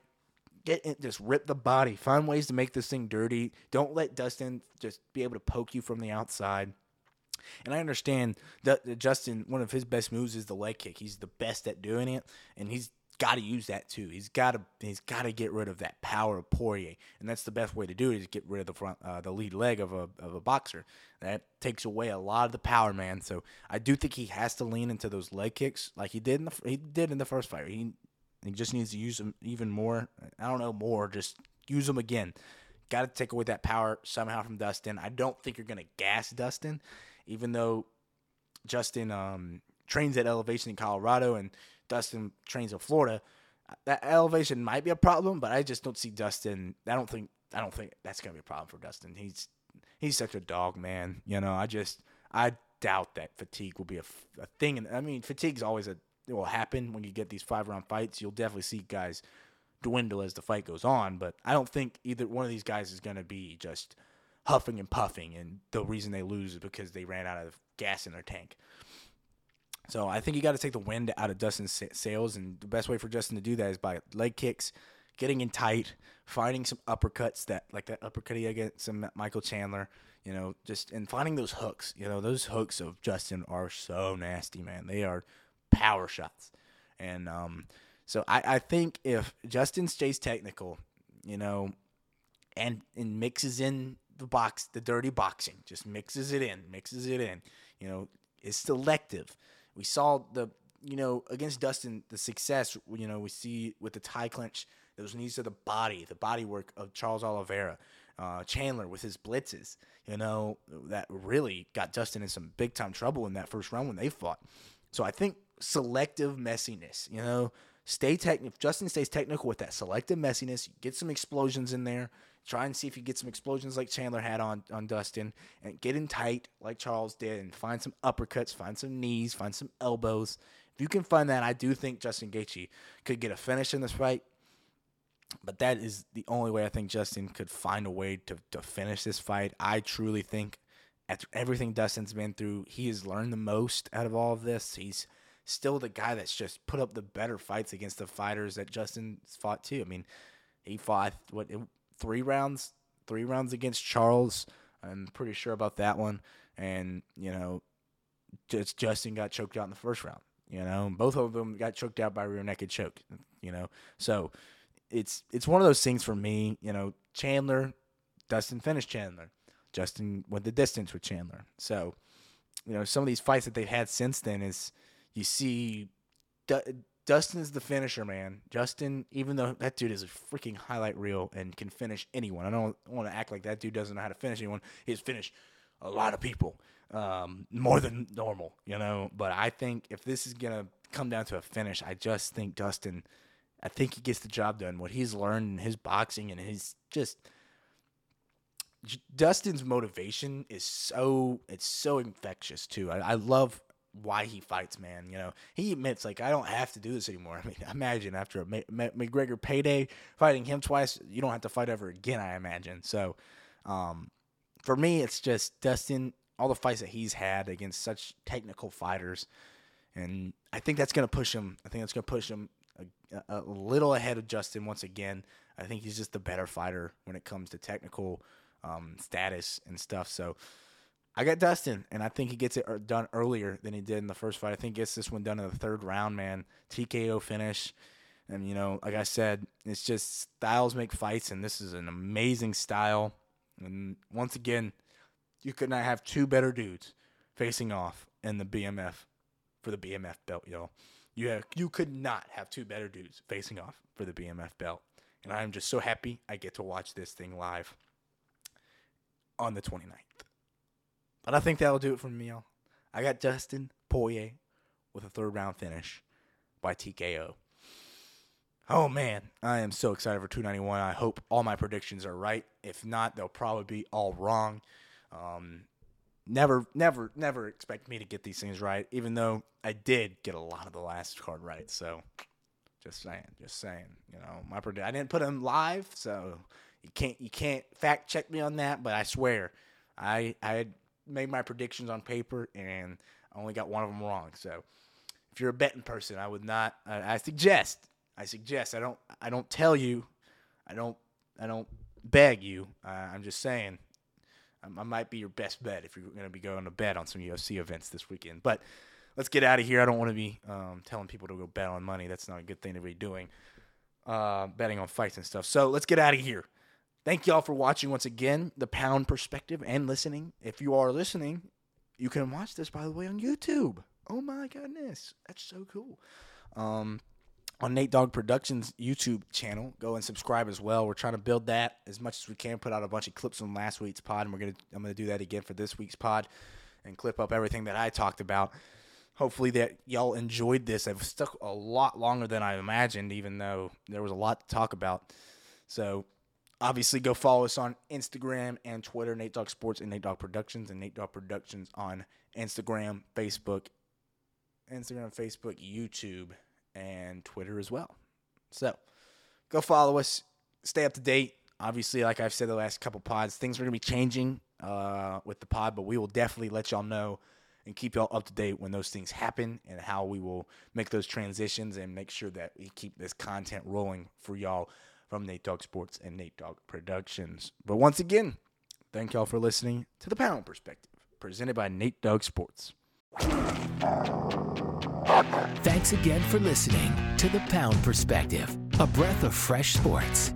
get in, just rip the body. Find ways to make this thing dirty. Don't let Dustin just be able to poke you from the outside. And I understand that Justin, one of his best moves is the leg kick. He's the best at doing it, and he's got to use that too. He's got to he's got to get rid of that power of Poirier, and that's the best way to do it is get rid of the front uh, the lead leg of a of a boxer. That takes away a lot of the power, man. So I do think he has to lean into those leg kicks like he did in the he did in the first fight. He he just needs to use them even more. I don't know more, just use them again. Got to take away that power somehow from Dustin. I don't think you're gonna gas Dustin even though Justin um, trains at elevation in Colorado and Dustin trains in Florida, uh, that elevation might be a problem, but I just don't see Dustin. I don't think I don't think that's gonna be a problem for Dustin. He's he's such a dog, man. You know, I just I doubt that fatigue will be a, a thing. And I mean, fatigue's always a it will happen when you get these five round fights. You'll definitely see guys dwindle as the fight goes on, but I don't think either one of these guys is gonna be just huffing and puffing, and the reason they lose is because they ran out of gas in their tank. So I think you got to take the wind out of Dustin's sails, and the best way for Justin to do that is by leg kicks, getting in tight, finding some uppercuts that like that uppercut against some Michael Chandler, you know, just and finding those hooks. You know, those hooks of Justin are so nasty, man. They are power shots, and um, so I, I think if Justin stays technical, you know, and and mixes in the box, the dirty boxing, just mixes it in, mixes it in, you know, is selective we saw the you know against Dustin the success you know we see with the tie clinch those knees to the body, the body work of Charles Oliveira, uh, Chandler with his blitzes. You know that really got Dustin in some big time trouble in that first round when they fought. So I think selective messiness. You know, stay technical. If Justin stays technical with that selective messiness, get some explosions in there. Try and see if you get some explosions like Chandler had on, on Dustin and get in tight like Charles did and find some uppercuts, find some knees, find some elbows. If you can find that, I do think Justin Gaethje could get a finish in this fight. But that is the only way I think Justin could find a way to, to finish this fight. I truly think after everything Dustin's been through, he has learned the most out of all of this. He's still the guy that's just put up the better fights against the fighters that Justin's fought too. I mean, he fought what three rounds, three rounds against Charles. I'm pretty sure about that one. And you know, just Justin got choked out in the first round. You know, both of them got choked out by rear naked choke. You know, so it's it's one of those things for me. You know, Chandler, Dustin finished Chandler. Justin went the distance with Chandler. So, you know, some of these fights that they've had since then is you see Dustin's the finisher, man. Justin, even though that dude is a freaking highlight reel and can finish anyone, I don't want to act like that dude doesn't know how to finish anyone. He's finished a lot of people, um, more than normal, you know. But I think if this is gonna come down to a finish, I just think Dustin, I think he gets the job done. What he's learned in his boxing and his just Dustin's motivation is so it's so infectious too. I, I love why he fights, man. You know, he admits like I don't have to do this anymore. I mean, imagine after a McGregor payday fighting him twice, you don't have to fight ever again. I imagine. So, um, for me, it's just Dustin. All the fights that he's had against such technical fighters, and I think that's gonna push him. I think that's gonna push him a, a little ahead of Justin once again. I think he's just the better fighter when it comes to technical um, status and stuff. So. I got Dustin, and I think he gets it er, done earlier than he did in the first fight. I think gets this one done in the third round, man. TKO finish. And, you know, like I said, it's just styles make fights, and this is an amazing style. And once again, you could not have two better dudes facing off in the BMF for the BMF belt, yo. You have, you could not have two better dudes facing off for the BMF belt. And I'm just so happy I get to watch this thing live on the 29th. But I think that'll do it for me, y'all. I got Justin Poirier with a third round finish by TKO. Oh man, I am so excited for 291. I hope all my predictions are right. If not, they'll probably be all wrong. Um, never, never, never expect me to get these things right, even though I did get a lot of the last card right. So, just saying, just saying. You know, my predict I didn't put them live, so you can't you can't fact check me on that. But I swear, I I had made my predictions on paper and I only got one of them wrong. So if you're a betting person, I would not. I, I suggest. I suggest. I don't. I don't tell you. I don't. I don't beg you. Uh, I'm just saying. I, I might be your best bet if you're going to be going to bet on some UFC events this weekend. But let's get out of here. I don't want to be um, telling people to go bet on money. That's not a good thing to be doing. Uh, betting on fights and stuff. So let's get out of here. Thank y'all for watching once again, the Pound Perspective, and listening. If you are listening, you can watch this, by the way, on YouTube. Oh my goodness, that's so cool. Um, on Nate Dogg Productions YouTube channel, go and subscribe as well. We're trying to build that as much as we can. Put out a bunch of clips from last week's pod, and we're gonna I'm gonna do that again for this week's pod and clip up everything that I talked about. Hopefully that y'all enjoyed this. I've stuck a lot longer than I imagined, even though there was a lot to talk about. So obviously go follow us on Instagram and Twitter, Nate Dogg Sports and Nate Dogg Productions, and Nate Dogg Productions on Instagram, Facebook, Instagram, Facebook, YouTube, and Twitter as well. So go follow us, stay up to date. Obviously, like I've said the last couple pods, things are going to be changing uh, with the pod, but we will definitely let y'all know and keep y'all up to date when those things happen and how we will make those transitions and make sure that we keep this content rolling for y'all from Nate Dogg Sports and Nate Dogg Productions. But once again, thank y'all for listening to the Panel Perspective, presented by Nate Dogg Sports. Thanks again for listening to The Pound Perspective, a breath of fresh sports.